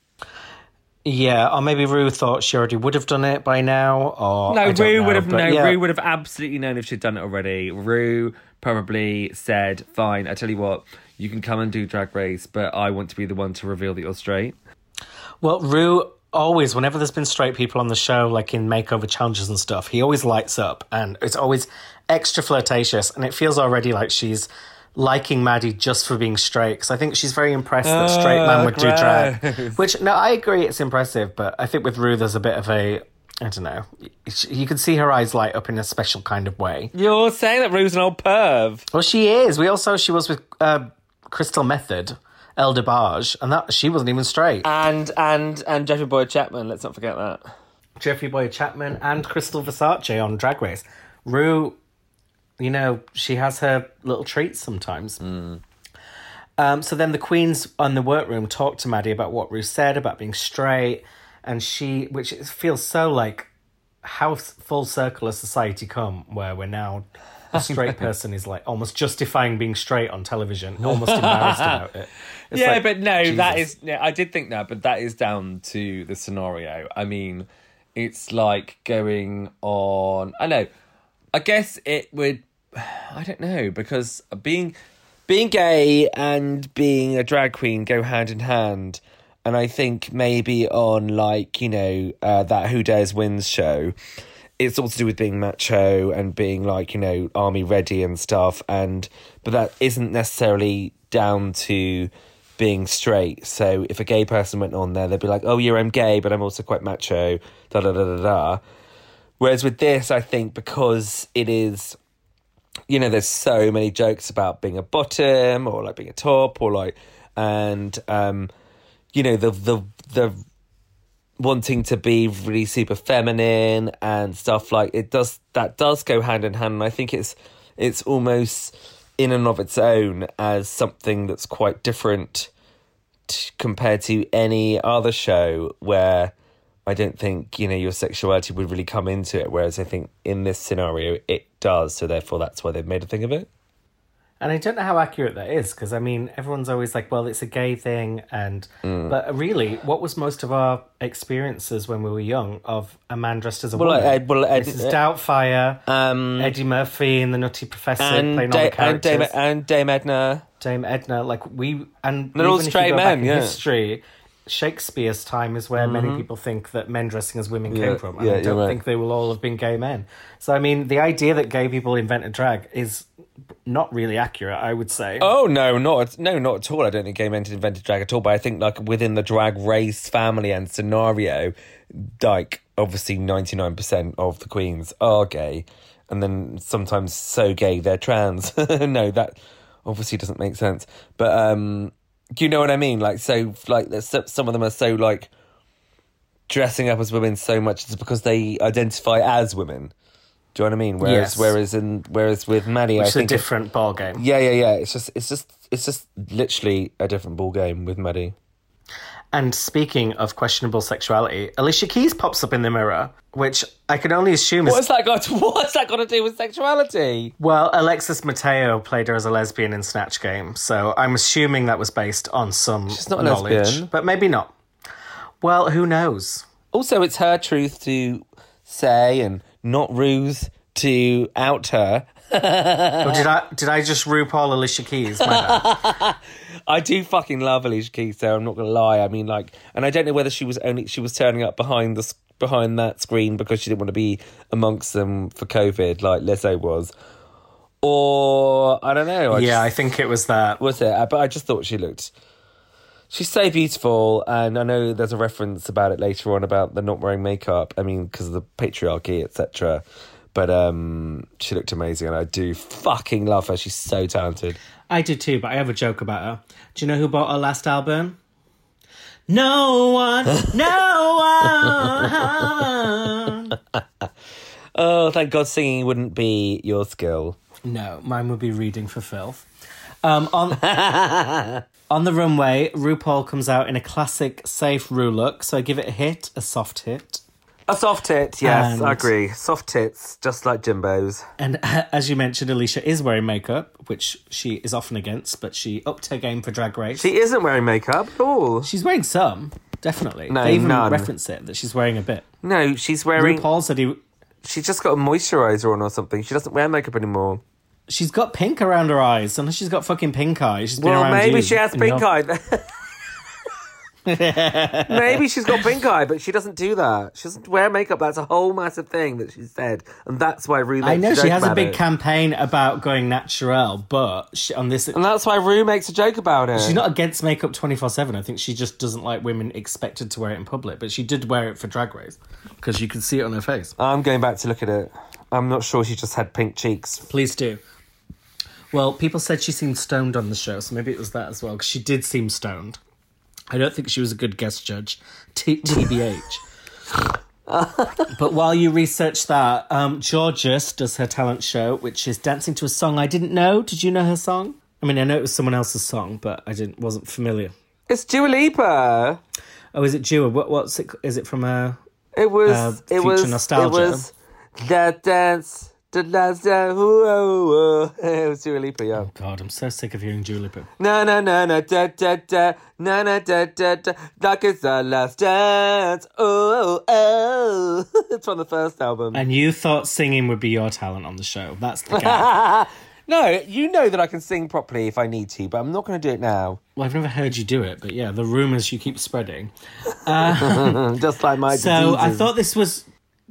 yeah, or maybe Rue thought she already would have done it by now, or No, Rue know, would have no. yeah. Rue would have absolutely known if she'd done it already. Rue probably said, "Fine, I tell you what, you can come and do Drag Race, but I want to be the one to reveal that you're straight." Well, Rue always, whenever there's been straight people on the show, like in makeover challenges and stuff, he always lights up and it's always extra flirtatious. And it feels already like she's liking Maddy just for being straight. Because I think she's very impressed that straight man would do drag. Which, no, I agree, it's impressive. But I think with Rue, there's a bit of a. I don't know. You can see her eyes light up in a special kind of way. You're saying that Rue's an old perv. Well, she is. We also she was with uh, Crystal Methyd, El DeBarge, and that she wasn't even straight. And and and Jeffrey Boyd Chapman. Let's not forget that. Jeffrey Boyd Chapman and Crystal Versace on Drag Race. Rue, you know, she has her little treats sometimes. Um, so then the queens on the workroom talked to Maddy about what Rue said about being straight, and she, which feels so like how full circle has society come, where we're now a straight person is like almost justifying being straight on television, almost embarrassed about it. It's yeah, like, but no, that Jesus. is. Yeah, I did think that, but that is down to the scenario. I mean, it's like going on. I know. I guess it would. I don't know because being being gay and being a drag queen go hand in hand. And I think maybe on like you know uh, that Who Dares Wins show, it's all to do with being macho and being like you know army ready and stuff and but that isn't necessarily down to being straight. So if a gay person went on there they'd be like oh yeah i'm gay but i'm also quite macho. Da da da da da. Whereas with this i think because it is you know there's so many jokes about being a bottom or like being a top or like and um you know the the the wanting to be really super feminine and stuff like it does that does go hand in hand and i think it's it's almost in and of its own as something that's quite different t- compared to any other show where i don't think you know your sexuality would really come into it whereas i think in this scenario it does so therefore that's why they've made a thing of it And I don't know how accurate that is because I mean everyone's always like, well, it's a gay thing, and Mm. but really, what was most of our experiences when we were young of a man dressed as a Well, woman? Ed- well, Ed- Mrs. Doubtfire, um Eddie Murphy, and the Nutty Professor and, playing all the characters, and, Dame, and Dame Edna Dame Edna, like we and They're all even if you straight men, yeah. history. Shakespeare's time is where many people think that men dressing as women Yeah, came from, and yeah, I don't right. think they will all have been gay men. So I mean, the idea that gay people invented drag is not really accurate. I would say. Oh no, not no, not at all. I don't think gay men invented drag at all. But I think like within the drag race family and scenario, like obviously ninety nine percent of the queens are gay, and then sometimes so gay they're trans. no, that obviously doesn't make sense. But um, do you know what I mean? Like so, like some of them are so like dressing up as women so much it's because they identify as women. Do you know what I mean? Whereas, Yes. whereas in whereas with Maddy, I Which a think it- different ball game. yeah, yeah, yeah. It's just, it's just, it's just literally a different ball game with Maddy. And speaking of questionable sexuality, Alicia Keys pops up in the mirror, which I can only assume is What's that got? To, what's that got to do with sexuality? well. Alexis Mateo played her as a lesbian in Snatch Game, so I'm assuming that was based on some not a knowledge, lesbian. but maybe not. Well, who knows? Also, it's her truth to say, and not Ruth to out her. Or did I did I just RuPaul Alicia Keys? I do fucking love Alicia Keys, though. I'm not gonna lie. I mean, like, and I don't know whether she was only she was turning up behind the behind that screen because she didn't want to be amongst them for COVID, like Lizzo was, or I don't know. I yeah, I think it was that. was it? Uh, But I just thought she looked. She's so beautiful, and I know there's a reference about it later on about the not wearing makeup. I mean, because of the patriarchy, etc. But um, she looked amazing, and I do fucking love her. She's so talented. I do too, but I have a joke about her. Do you know who bought her last album? No one, no one. Oh, thank God, singing wouldn't be your skill. No, mine would be reading for filth. Um, on on the runway, RuPaul comes out in a classic safe Ru look, so I give it a hit, a soft hit. A soft tit, yes, And- I agree. Soft tits, just like Jimbo's. And as you mentioned, Alicia is wearing makeup, which she is often against, but she upped her game for Drag Race. She isn't wearing makeup at all. She's wearing some, definitely. No, they even none. reference it that she's wearing a bit. No, she's wearing. RuPaul said he, She's just got a moisturizer on or something. She doesn't wear makeup anymore. she's got pink around her eyes, unless she's got fucking pink eye. She's Well, around maybe you she has in pink eye. maybe she's got pink eye, but she doesn't do that. She doesn't wear makeup. That's a whole massive thing that she said, and that's why Rue. I know a she has a big it. campaign about going natural, but she, on this, and that's why Rue makes a joke about it. she's not against makeup twenty four seven. I think she just doesn't like women expected to wear it in public. But she did wear it for Drag Race because you could see it on her face. I'm going back to look at it. I'm not sure she just had pink cheeks. Please do. Well, people said she seemed stoned on the show, so maybe it was that as well, because she did seem stoned. I don't think she was a good guest judge, T- TBH. but while you research that, um, Jorgeous does her talent show, which is dancing to a song I didn't know. Did you know her song? I mean, I know it was someone else's song, but I didn't wasn't familiar. It's Dua Lipa. Oh, is it Dua? What, what's it? Is it from a? It was. Uh, it was. nostalgia. It was that dance. It was Dua Lipa, yeah. Oh, God, I'm so sick of hearing Dua Lipa. Na na na na da da da na na da da da like it's the last dance. Oh oh, it's from the first album. And you thought singing would be your talent on the show. That's the gap. No, you know that I can sing properly if I need to, but I'm not going to do it now. Well, I've never heard you do it, but yeah, the rumors you keep spreading. Uh, Just like my So I thought this was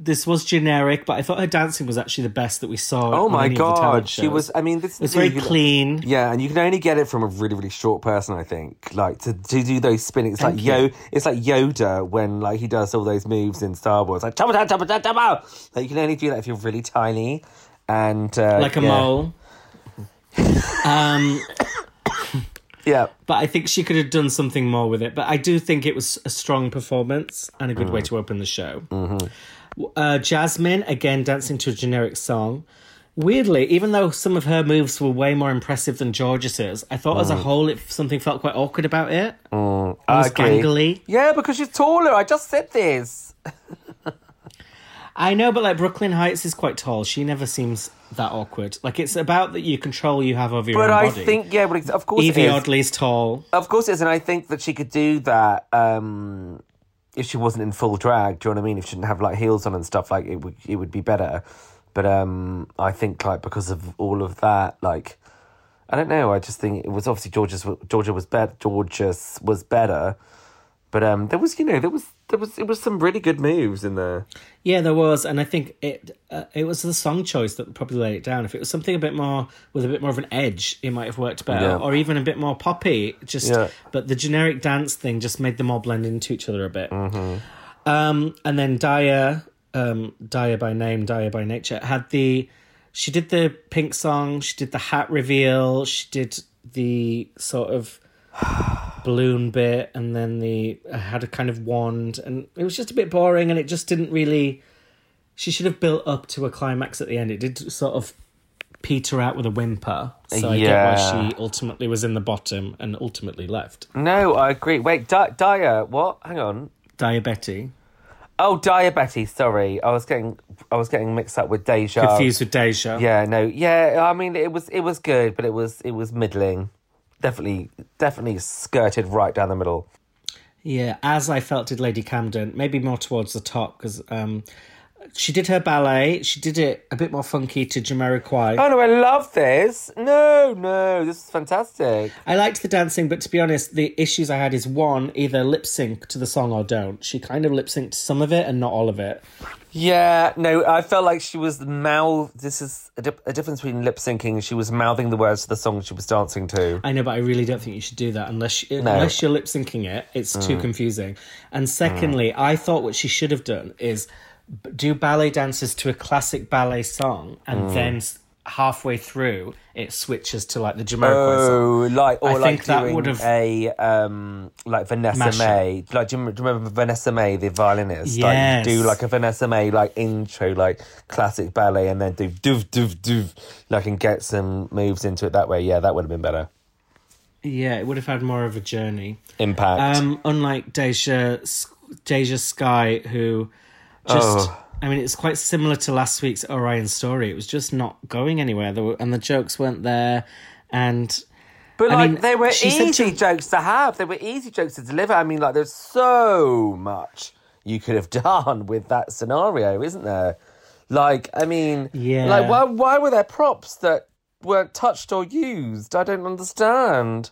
this was generic, but I thought her dancing was actually the best that we saw. Oh on my any of the talent god, she was. I mean, this It was is very you clean. Yeah, and you can only get it from a really, really short person. I think, like to, to do those spinning. It's Thank like. Yo, it's like Yoda when like he does all those moves in Star Wars, like choppa choppa choppa choppa. Like you can only do that if you're really tiny, and uh, like a yeah. mole. um, Yeah, but I think she could have done something more with it. But I do think it was a strong performance and a good Mm. way to open the show. Mm-hmm. Uh, Jasmine again dancing to a generic song. Weirdly, even though some of her moves were way more impressive than Jorgeous's, I thought as a whole it something felt quite awkward about it. Mm. I Almost agree. gangly. Yeah, because she's taller. I just said this. I know, but like Brooklyn Hytes is quite tall. She never seems that awkward. Like it's about that you control you have over your But own I body. think yeah, but it's- of course Yvie it is. Oddly's tall. Of course it is, and I think that she could do that um, if she wasn't in full drag. Do you know what I mean? If she didn't have like heels on and stuff, like it would it would be better. But um, I think like because of all of that, like I don't know. I just think it was obviously Georgia's Georgia was better. Georgia's was better, but um, there was you know there was there was it was some really good moves in there. Yeah, there was, and I think it uh, it was the song choice that probably laid it down. If it was something a bit more with a bit more of an edge, it might have worked better, Yeah. or even a bit more poppy. Just, Yeah. but the generic dance thing just made them all blend into each other a bit. Mm-hmm. Um, and then Daya, um, Daya by name, Daya by nature, had the. She did the pink song. She did the hat reveal. She did the sort of balloon bit, and then the uh, had a kind of wand, and it was just a bit boring, and it just didn't really. She should have built up to a climax at the end. It did sort of peter out with a whimper, so I get Yeah. why she ultimately was in the bottom and ultimately left. No, I agree. Wait, Di- Daya, what? Hang on. Diabetes, Oh, diabetes. Sorry, I was getting I was getting mixed up with Deja. confused with Deja. Yeah, no, yeah. I mean, it was it was good, but it was it was middling. Definitely, definitely skirted right down the middle. Yeah, as I felt did Lady Camden, maybe more towards the top because um, she did her ballet. She did it a bit more funky to Jamiroquai. Oh no, I love this. No, no, this is fantastic. I liked the dancing, but to be honest, the issues I had is one, either lip sync to the song or don't. She kind of lip synced some of it and not all of it. Yeah, no, I felt like she was mouth. This is a, dip, a difference between lip syncing. She was mouthing the words to the song she was dancing to. I know, but I really don't think you should do that unless unless you're lip syncing it. It's too confusing. And secondly, I thought what she should have done is do ballet dances to a classic ballet song, and Mm. then halfway through it switches to like the Jamiroquai song. Oh, like or I like think that doing a um like Vanessa Mashup. May. Like do you, do you remember Vanessa-Mae, the violinist? Yes. Like do like a Vanessa-Mae like intro, like classic ballet, and then do doof doof doof, like and get some moves into it that way. Yeah, that would have been better. Yeah, it would have had more of a journey. Impact. Um, unlike Deja, Deja Skye, who just, Oh. I mean, it's quite similar to last week's Orion Story. It was just not going anywhere, there were, and the jokes weren't there. And But I like mean, they were easy to- jokes to have. They were easy jokes to deliver. I mean, like there's so much you could have done with that scenario, isn't there? Like, I mean, Yeah. Like, why why were there props that weren't touched or used? I don't understand.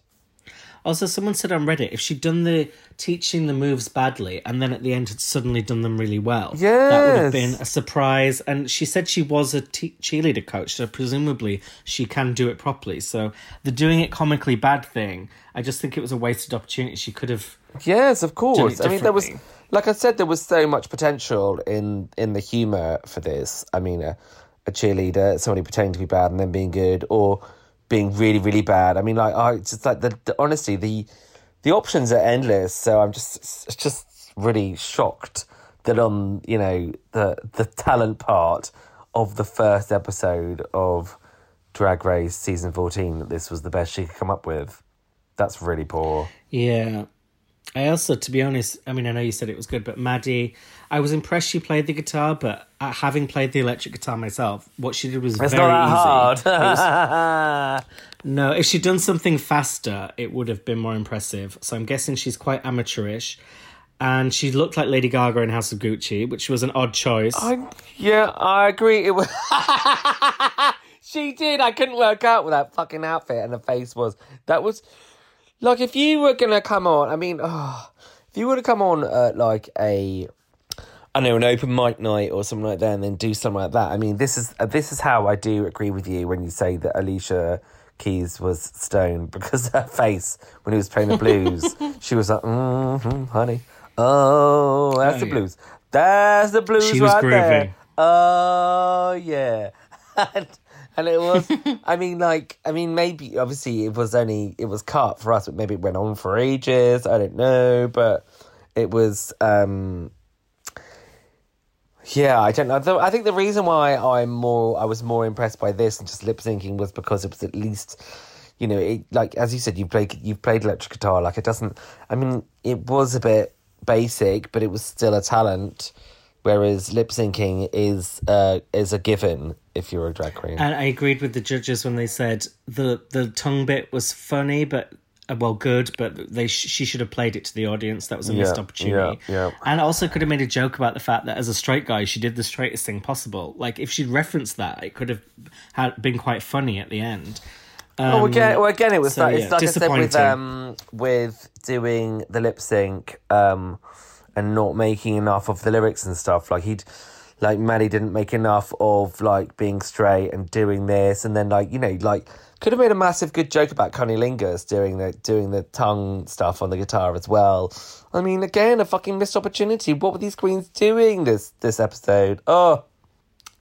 Also, someone said on Reddit if she'd done the teaching the moves badly and then at the end had suddenly done them really well, that would have been a surprise. And she said she was a te- cheerleader coach, so presumably she can do it properly. So the doing it comically bad thing, I just think it was a wasted opportunity. She could have. Yes, of course. I mean, there was, like I said, there was so much potential in in the humor for this. I mean, a, a cheerleader, somebody pretending to be bad and then being good, or being really, really bad. I mean, like I just like the, the honestly the the options are endless. So I'm just just really shocked that on you know the the talent part of the first episode of Drag Race season fourteen that this was the best she could come up with. That's really poor. Yeah. I also, to be honest, I mean, I know you said it was good, but Maddy, I was impressed she played the guitar, but uh, having played the electric guitar myself, what she did was It's very easy. was- hard. no, if she'd done something faster, it would have been more impressive. So I'm guessing she's quite amateurish. And she looked like Lady Gaga in House of Gucci, which was an odd choice. I, yeah, I agree. It was. she did. I couldn't work out with that fucking outfit, and the face was. That was like if you were gonna come on. I mean, oh, if you were to come on at like a. I know an open mic night or something like that, and then do something like that. I mean, this is uh, this is how I do agree with you when you say that Alicia Keys was stoned because her face when he was playing the blues, she was like, mm-hmm, "Honey, oh, that's Oh, the yeah. blues, that's the blues She was right there." Oh yeah, and, and it was. I mean, like, I mean, maybe obviously it was only it was cut for us, but maybe it went on for ages. I don't know, but it was. um yeah, I don't know. I think the reason why I'm more, I was more impressed by this and just lip syncing was because it was at least, you know, it like as you said, you played you've played electric guitar. Like it doesn't. I mean, it was a bit basic, but it was still a talent. Whereas lip syncing is uh, is a given if you're a drag queen. And I agreed with the judges when they said the the tongue bit was funny, but uh, well, good, but they sh- she should have played it to the audience. That was a missed opportunity. yeah, yeah. And also could have made a joke about the fact that as a straight guy, she did the straightest thing possible. Like if she'd referenced that, it could have had been quite funny at the end. Oh, again, well, again, it was so, like, yeah, it's like I said with um with doing the lip sync um and not making enough of the lyrics and stuff. Like he'd like Maddy didn't make enough of like being straight and doing this, and then like you know like could have made a massive good joke about Cunnilingus doing the doing the tongue stuff on the guitar as well. I mean, again, a fucking missed opportunity. What were these queens doing this this episode? Oh.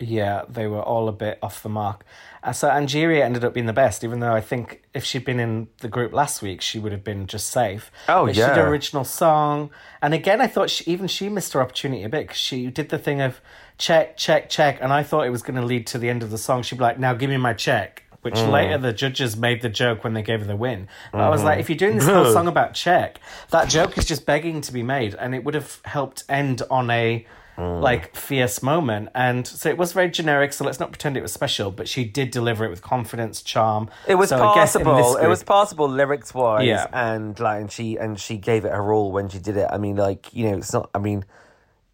Yeah, they were all a bit off the mark. Uh, so Angeria ended up being the best, even though I think if she'd been in the group last week, she would have been just safe. Oh, but She did yeah. original song. And again, I thought she, even she missed her opportunity a bit because she did the thing of check, check, check. And I thought it was going to lead to the end of the song. She'd be like, now give me my check. Which Mm. later the judges made the joke when they gave her the win. But I was Mm-hmm. like, if you're doing this whole song about check, that joke is just begging to be made. And it would have helped end on a Mm. like fierce moment and so it was very generic so let's not pretend it was special but she did deliver it with confidence charm It was so I guess in this passable. It was passable lyrics wise, Yeah. and like, and she and she gave it her all when she did it. I mean, like, you know, it's not. I mean,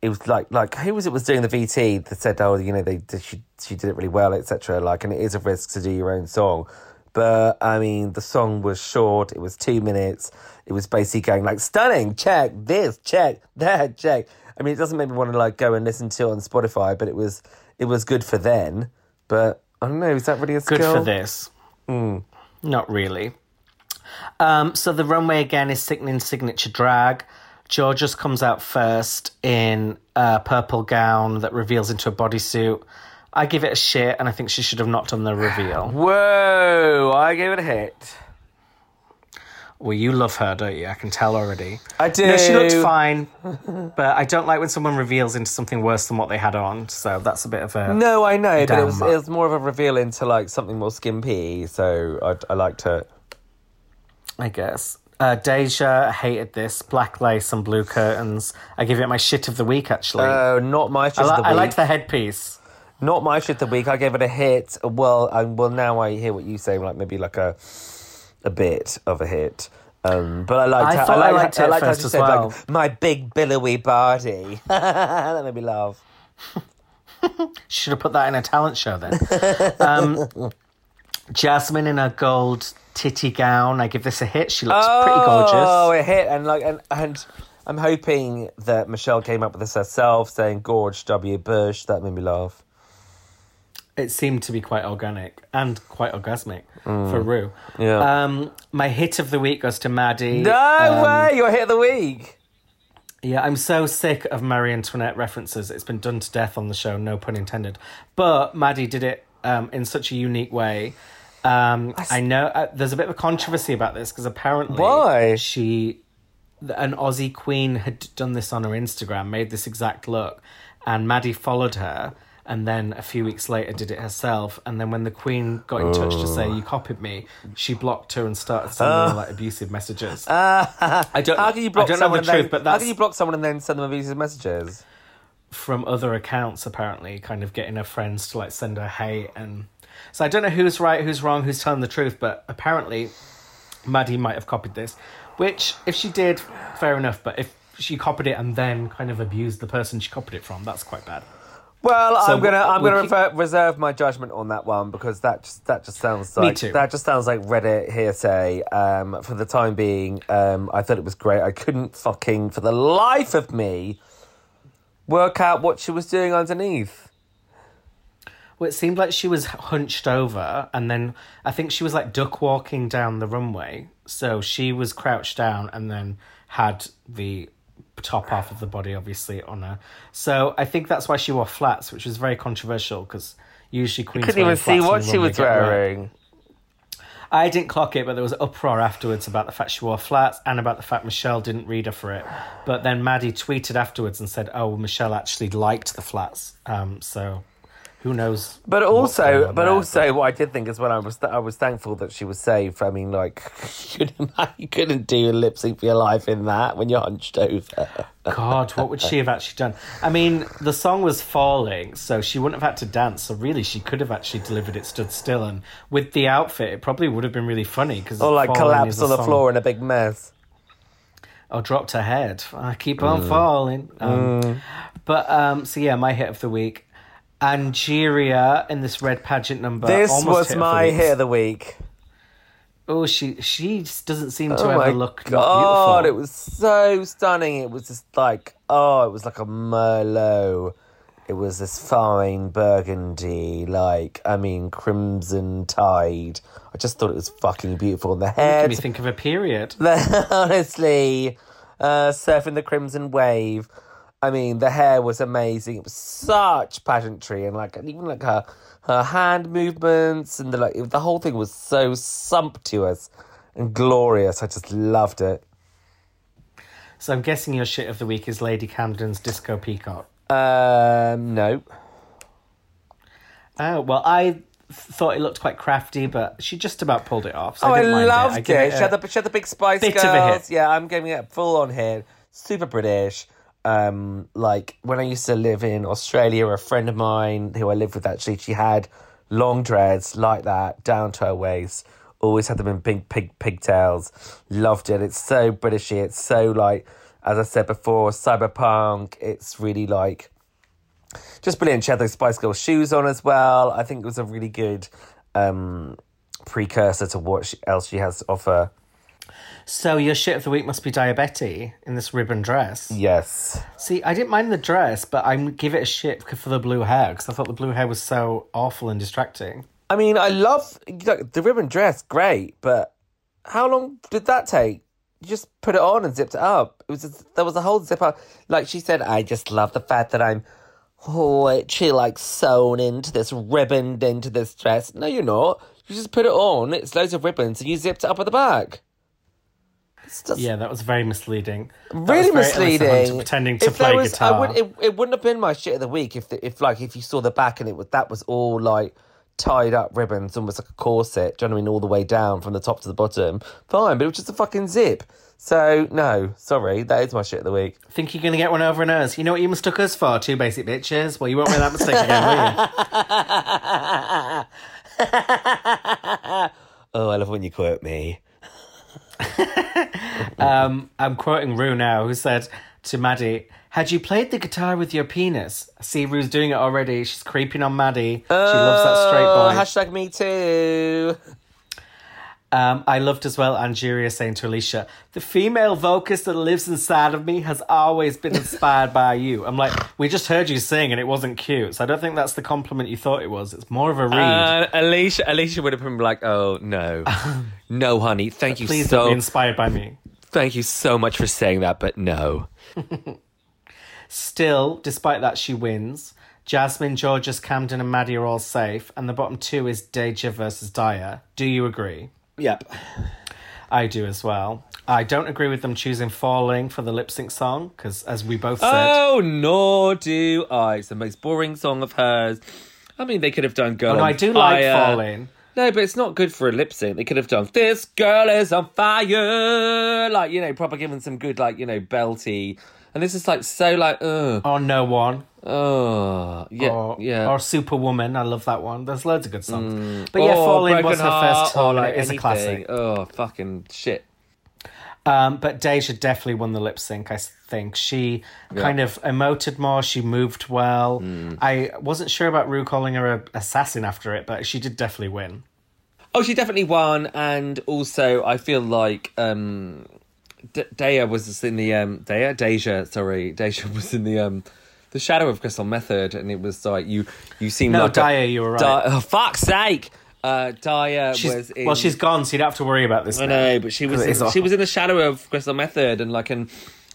it was like like who was it was doing the VT that said, oh, you know, they did- she she did it really well, etc. Like, and it is a risk to do your own song, but I mean, the song was short. It was two minutes. It was basically going like stunning. Check this. Check that. Check. I mean, it doesn't make me want to like go and listen to it on Spotify, but it was it was good for then. But I don't know. Is that really a skill? good for this not really um so the runway again is sickening signature drag Jorgeous comes out first in a purple gown that reveals into a bodysuit. I give it a shit, and I think she should have not done the reveal. Whoa! I gave it a hit. Well, you love her, don't you? I can tell already. I do. No, she looked fine, but I don't like when someone reveals into something worse than what they had on. So that's a bit of a. No, I know, but it was, it was more of a reveal into like something more skimpy. So I, I liked it. I guess. Uh, Deja hated this black lace and blue curtains. I give it my shit of the week. Actually, Oh, not my shit I, li- of the I week. liked the headpiece. Not my shit of the week. I gave it a hit. Well, I, well now I hear what you say, like maybe like a a bit of a hit. Um, but I liked. I how, thought I liked, liked it I liked how she said well. like my big billowy body. that made me laugh. Should have put that in a talent show then. um, Jasmine in a gold titty gown. I give this a hit. She looks pretty gorgeous. Oh, it hit, and like, and, and I'm hoping that Michelle came up with this herself, saying "Gorge W. Bush." That made me laugh. It seemed to be quite organic and quite orgasmic for Rue. Yeah. Um, my hit of the week goes to Maddy. no Um, way! Your hit of the week. Yeah, I'm so sick of Marie Antoinette references. It's been done to death on the show, no pun intended. But Maddy did it um, in such a unique way. Um, I know uh, there's a bit of a controversy about this because apparently Why? she, an Aussie queen, had done this on her Instagram, made this exact look, and Maddy followed her. And then a few weeks later, did it herself. And then when the Queen got in touch to say oh. you copied me, she blocked her and started sending her like abusive messages. Ah. I don't. How can you block I don't know someone? the and truth, then, but how can you block someone and then send them abusive messages? from other accounts apparently kind of getting her friends to like send her hate and so i don't know who's right who's wrong who's telling the truth but apparently maddy might have copied this which if she did fair enough but if she copied it and then kind of abused the person she copied it from that's quite bad Well, So I'm gonna I'm gonna refer, reserve my judgment on that one because that just that just sounds like that just sounds like Reddit hearsay. Um, for the time being, um, I thought it was great. I couldn't fucking for the life of me work out what she was doing underneath. well it seemed like she was hunched over and then i think she was like duck walking down the runway so she was crouched down and then had the top half of the body obviously on her so i think that's why she wore flats which was very controversial because usually queens Couldn't even see what she was wearing. I didn't clock it, but there was uproar afterwards about the fact she wore flats and about the fact Michelle didn't read her for it. But then Maddy tweeted afterwards and said, "Oh, Michelle actually liked the flats." Um, so who knows? But also, but there, also, what I did think as well, I was I was thankful that she was safe. I mean, like you couldn't, you couldn't do a lip sync for your life in that when you're hunched over. God, what would she have actually done? I mean, the song was falling, so she wouldn't have had to dance. So really, she could have actually delivered it stood still, and with the outfit, it probably would have been really funny because Or like collapse on the floor in a big mess. or dropped her head. I keep on falling. Um, But um, so yeah, my hit of the week, Angeria in this red pageant number. This was my the hit of the week. Oh, she she just doesn't seem to Oh ever look not god, beautiful. it was so stunning. It was just like, oh, it was like a Merlot. It was this fine burgundy, like, I mean, crimson tide. I just thought it was fucking beautiful. And the hair. Can me think of a period. honestly, uh, surfing the crimson wave. I mean, the hair was amazing. It was such pageantry, and like, even like her her hand movements and the like, the whole thing was so sumptuous and glorious. I just loved it. So I'm guessing your shit of the week is Lady Camden's Disco Peacock. Um, no, Oh well, I thought it looked quite crafty, but she just about pulled it off. So oh, I, I, loved it. It. give it She had the she had the big Spice Bit Girls. of a hit. Yeah, I'm giving it full on here. Super British. Um, like when I used to live in Australia, a friend of mine who I lived with actually, she had long dreads like that down to her waist. Always had them in pink pig pigtails. Loved it. It's so Britishy. It's so like, as I said before, cyberpunk. It's really like just brilliant. She had those Spice Girls shoes on as well. I think it was a really good um, precursor to what she, else she has to offer. So your shit of the week must be Diabetes in this ribbon dress. Yes. See, I didn't mind the dress, but I give it a shit for the blue hair because I thought the blue hair was so awful and distracting. I mean, I love like, the ribbon dress, great, but how long did that take? you just put it on and zipped it up. It was just, there was a whole zip up. Like she said, I just love the fact that I'm oh, literally like sewn into this, ribboned into this dress. No, you're not. You just put it on. It's loads of ribbons, and you zipped it up at the back. Just Yeah, that was very misleading. That really very misleading. pretending to If play was- guitar. Would, it, it wouldn't have been my shit of the week if, the, if like if you saw the back and it was that was all like tied up ribbons, almost like a corset. Do you know what I mean? All the way down from the top to the bottom. Fine, but it was just a fucking zip. So no, sorry, that is my shit of the week. Think you're going to get one over on us? You know what you mistook us for? Two basic bitches. Well, you won't make that mistake again, will you? Oh, I love when you quote me. Um, I'm quoting Rue now, who said to Maddy, "Had you played the guitar with your penis?" See Rue's doing it already. She's creeping on Maddy. she loves that straight Oh, boy. hashtag me too. Um, I loved as well Angeria saying to Alicia, "The female vocalist that lives inside of me has always been inspired by you." I'm like, we just heard you sing and it wasn't cute, so I don't think that's the compliment you thought it was. It's more of a read. Uh, Alicia, Alicia would have been like, "Oh no, no, honey, thank you Please so, don't be inspired by me. thank you so much for saying that, but no." Still, despite that, she wins. Jasmine, Jorgeous, Camden, and Maddy are all safe, and the bottom two is Deja versus Daya. Do you agree? Yep. I do as well. I don't agree with them choosing Falling for the lip sync song, because as we both said, Oh, nor do I. It's the most boring song of hers. I mean, they could have done "Girl." oh, no, on I do like Fire. Falling. No, but it's not good for a lip sync. They could have done "This girl is on fire," like you know, proper giving some good, like you know, belty. And this is like so, like, ugh, Or No One. Oh, yeah, or, yeah. or Superwoman. I love that one. There's loads of good songs. But yeah, Or Falling was her first or like it is a classic. Oh, fucking shit. Um, but Deja definitely won the lip sync, I think. She kind of emoted more, she moved well. Hmm. I wasn't sure about Rue calling her a assassin after it, but she did definitely win. Oh, she definitely won, and also I feel like um, D- Daya was in the um, Daya Deja, sorry, Deja was in the um, the shadow of Crystal Methyd, and it was like you you seem No, like a- Daya, you were right. Di- oh, fuck's sake, uh, Daya She's, was in. Well, she's gone, so you don't have to worry about this. I now. know, but she was in, she was in the shadow of Crystal Methyd, and like an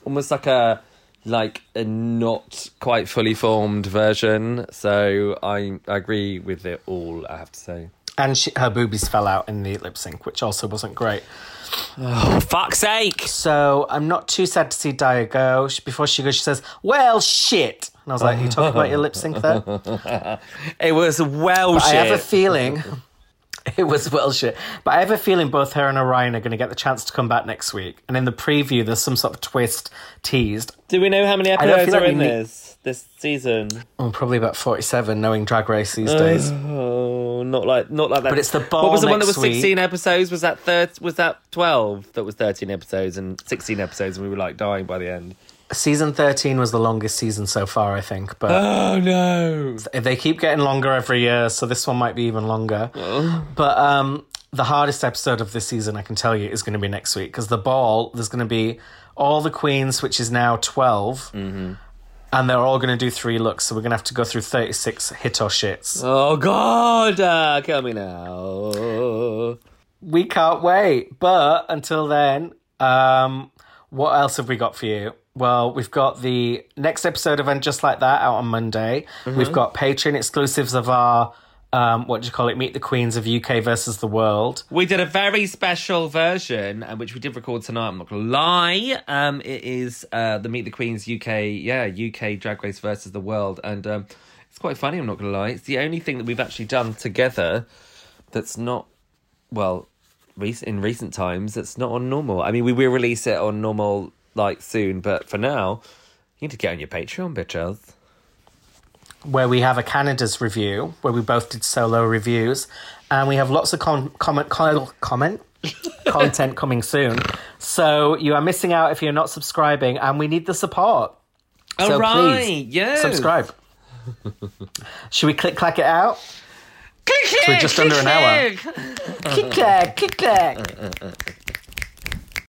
almost like a like a not quite fully formed version. So I I agree with it all. I have to say. And she, her boobies fell out in the lip sync, which also wasn't great. Oh, fuck's sake! So I'm not too sad to see Daya go. She, before she goes, she says, "Well, shit." And I was like, "You talking about your lip sync there?" It was well I shit. I have a feeling it was well shit. But I have a feeling both her and Orion are going to get the chance to come back next week. And in the preview, there's some sort of twist teased. Do we know how many episodes feel are like in we need- this this season? Oh, probably about 47, knowing Drag Race these days. Oh, not like not like that. But it's the ball What was the one that was week. sixteen episodes? Was that third? Was that twelve? That was thirteen episodes and sixteen episodes, and we were like dying by the end. Season 13 was the longest season so far, I think. But Oh no! they keep getting longer every year, so this one might be even longer. But um, the hardest episode of this season, I can tell you, is going to be next week because the ball, there's going to be all the queens, which is now 12, and they're all going to do three looks. So we're going to have to go through 36 hit or shits. Oh god! Uh, kill me now. We can't wait. But until then, um, what else have we got for you? Well, we've got the next episode of And Just Like That out on Monday. We've got Patreon exclusives of our, um, what do you call it, Meet the Queens of UK versus the World. We did a very special version, uh, which we did record tonight. I'm not gonna lie. Um, it is uh, the Meet the Queens UK, yeah, UK Drag Race versus the World, and um, it's quite funny. I'm not gonna lie. It's the only thing that we've actually done together that's not well, rec- in recent times. That's not on normal. I mean, we will release it on normal like soon, but for now, you need to get on your Patreon, bitches. Where we have a Canada's review, where we both did solo reviews, and we have lots of comment comment content coming soon. So you are missing out if you're not subscribing, and we need the support. So All right, please yes. subscribe. Should we click clack it out? Click, click, we're just under an hour. click. Click clack, click clack.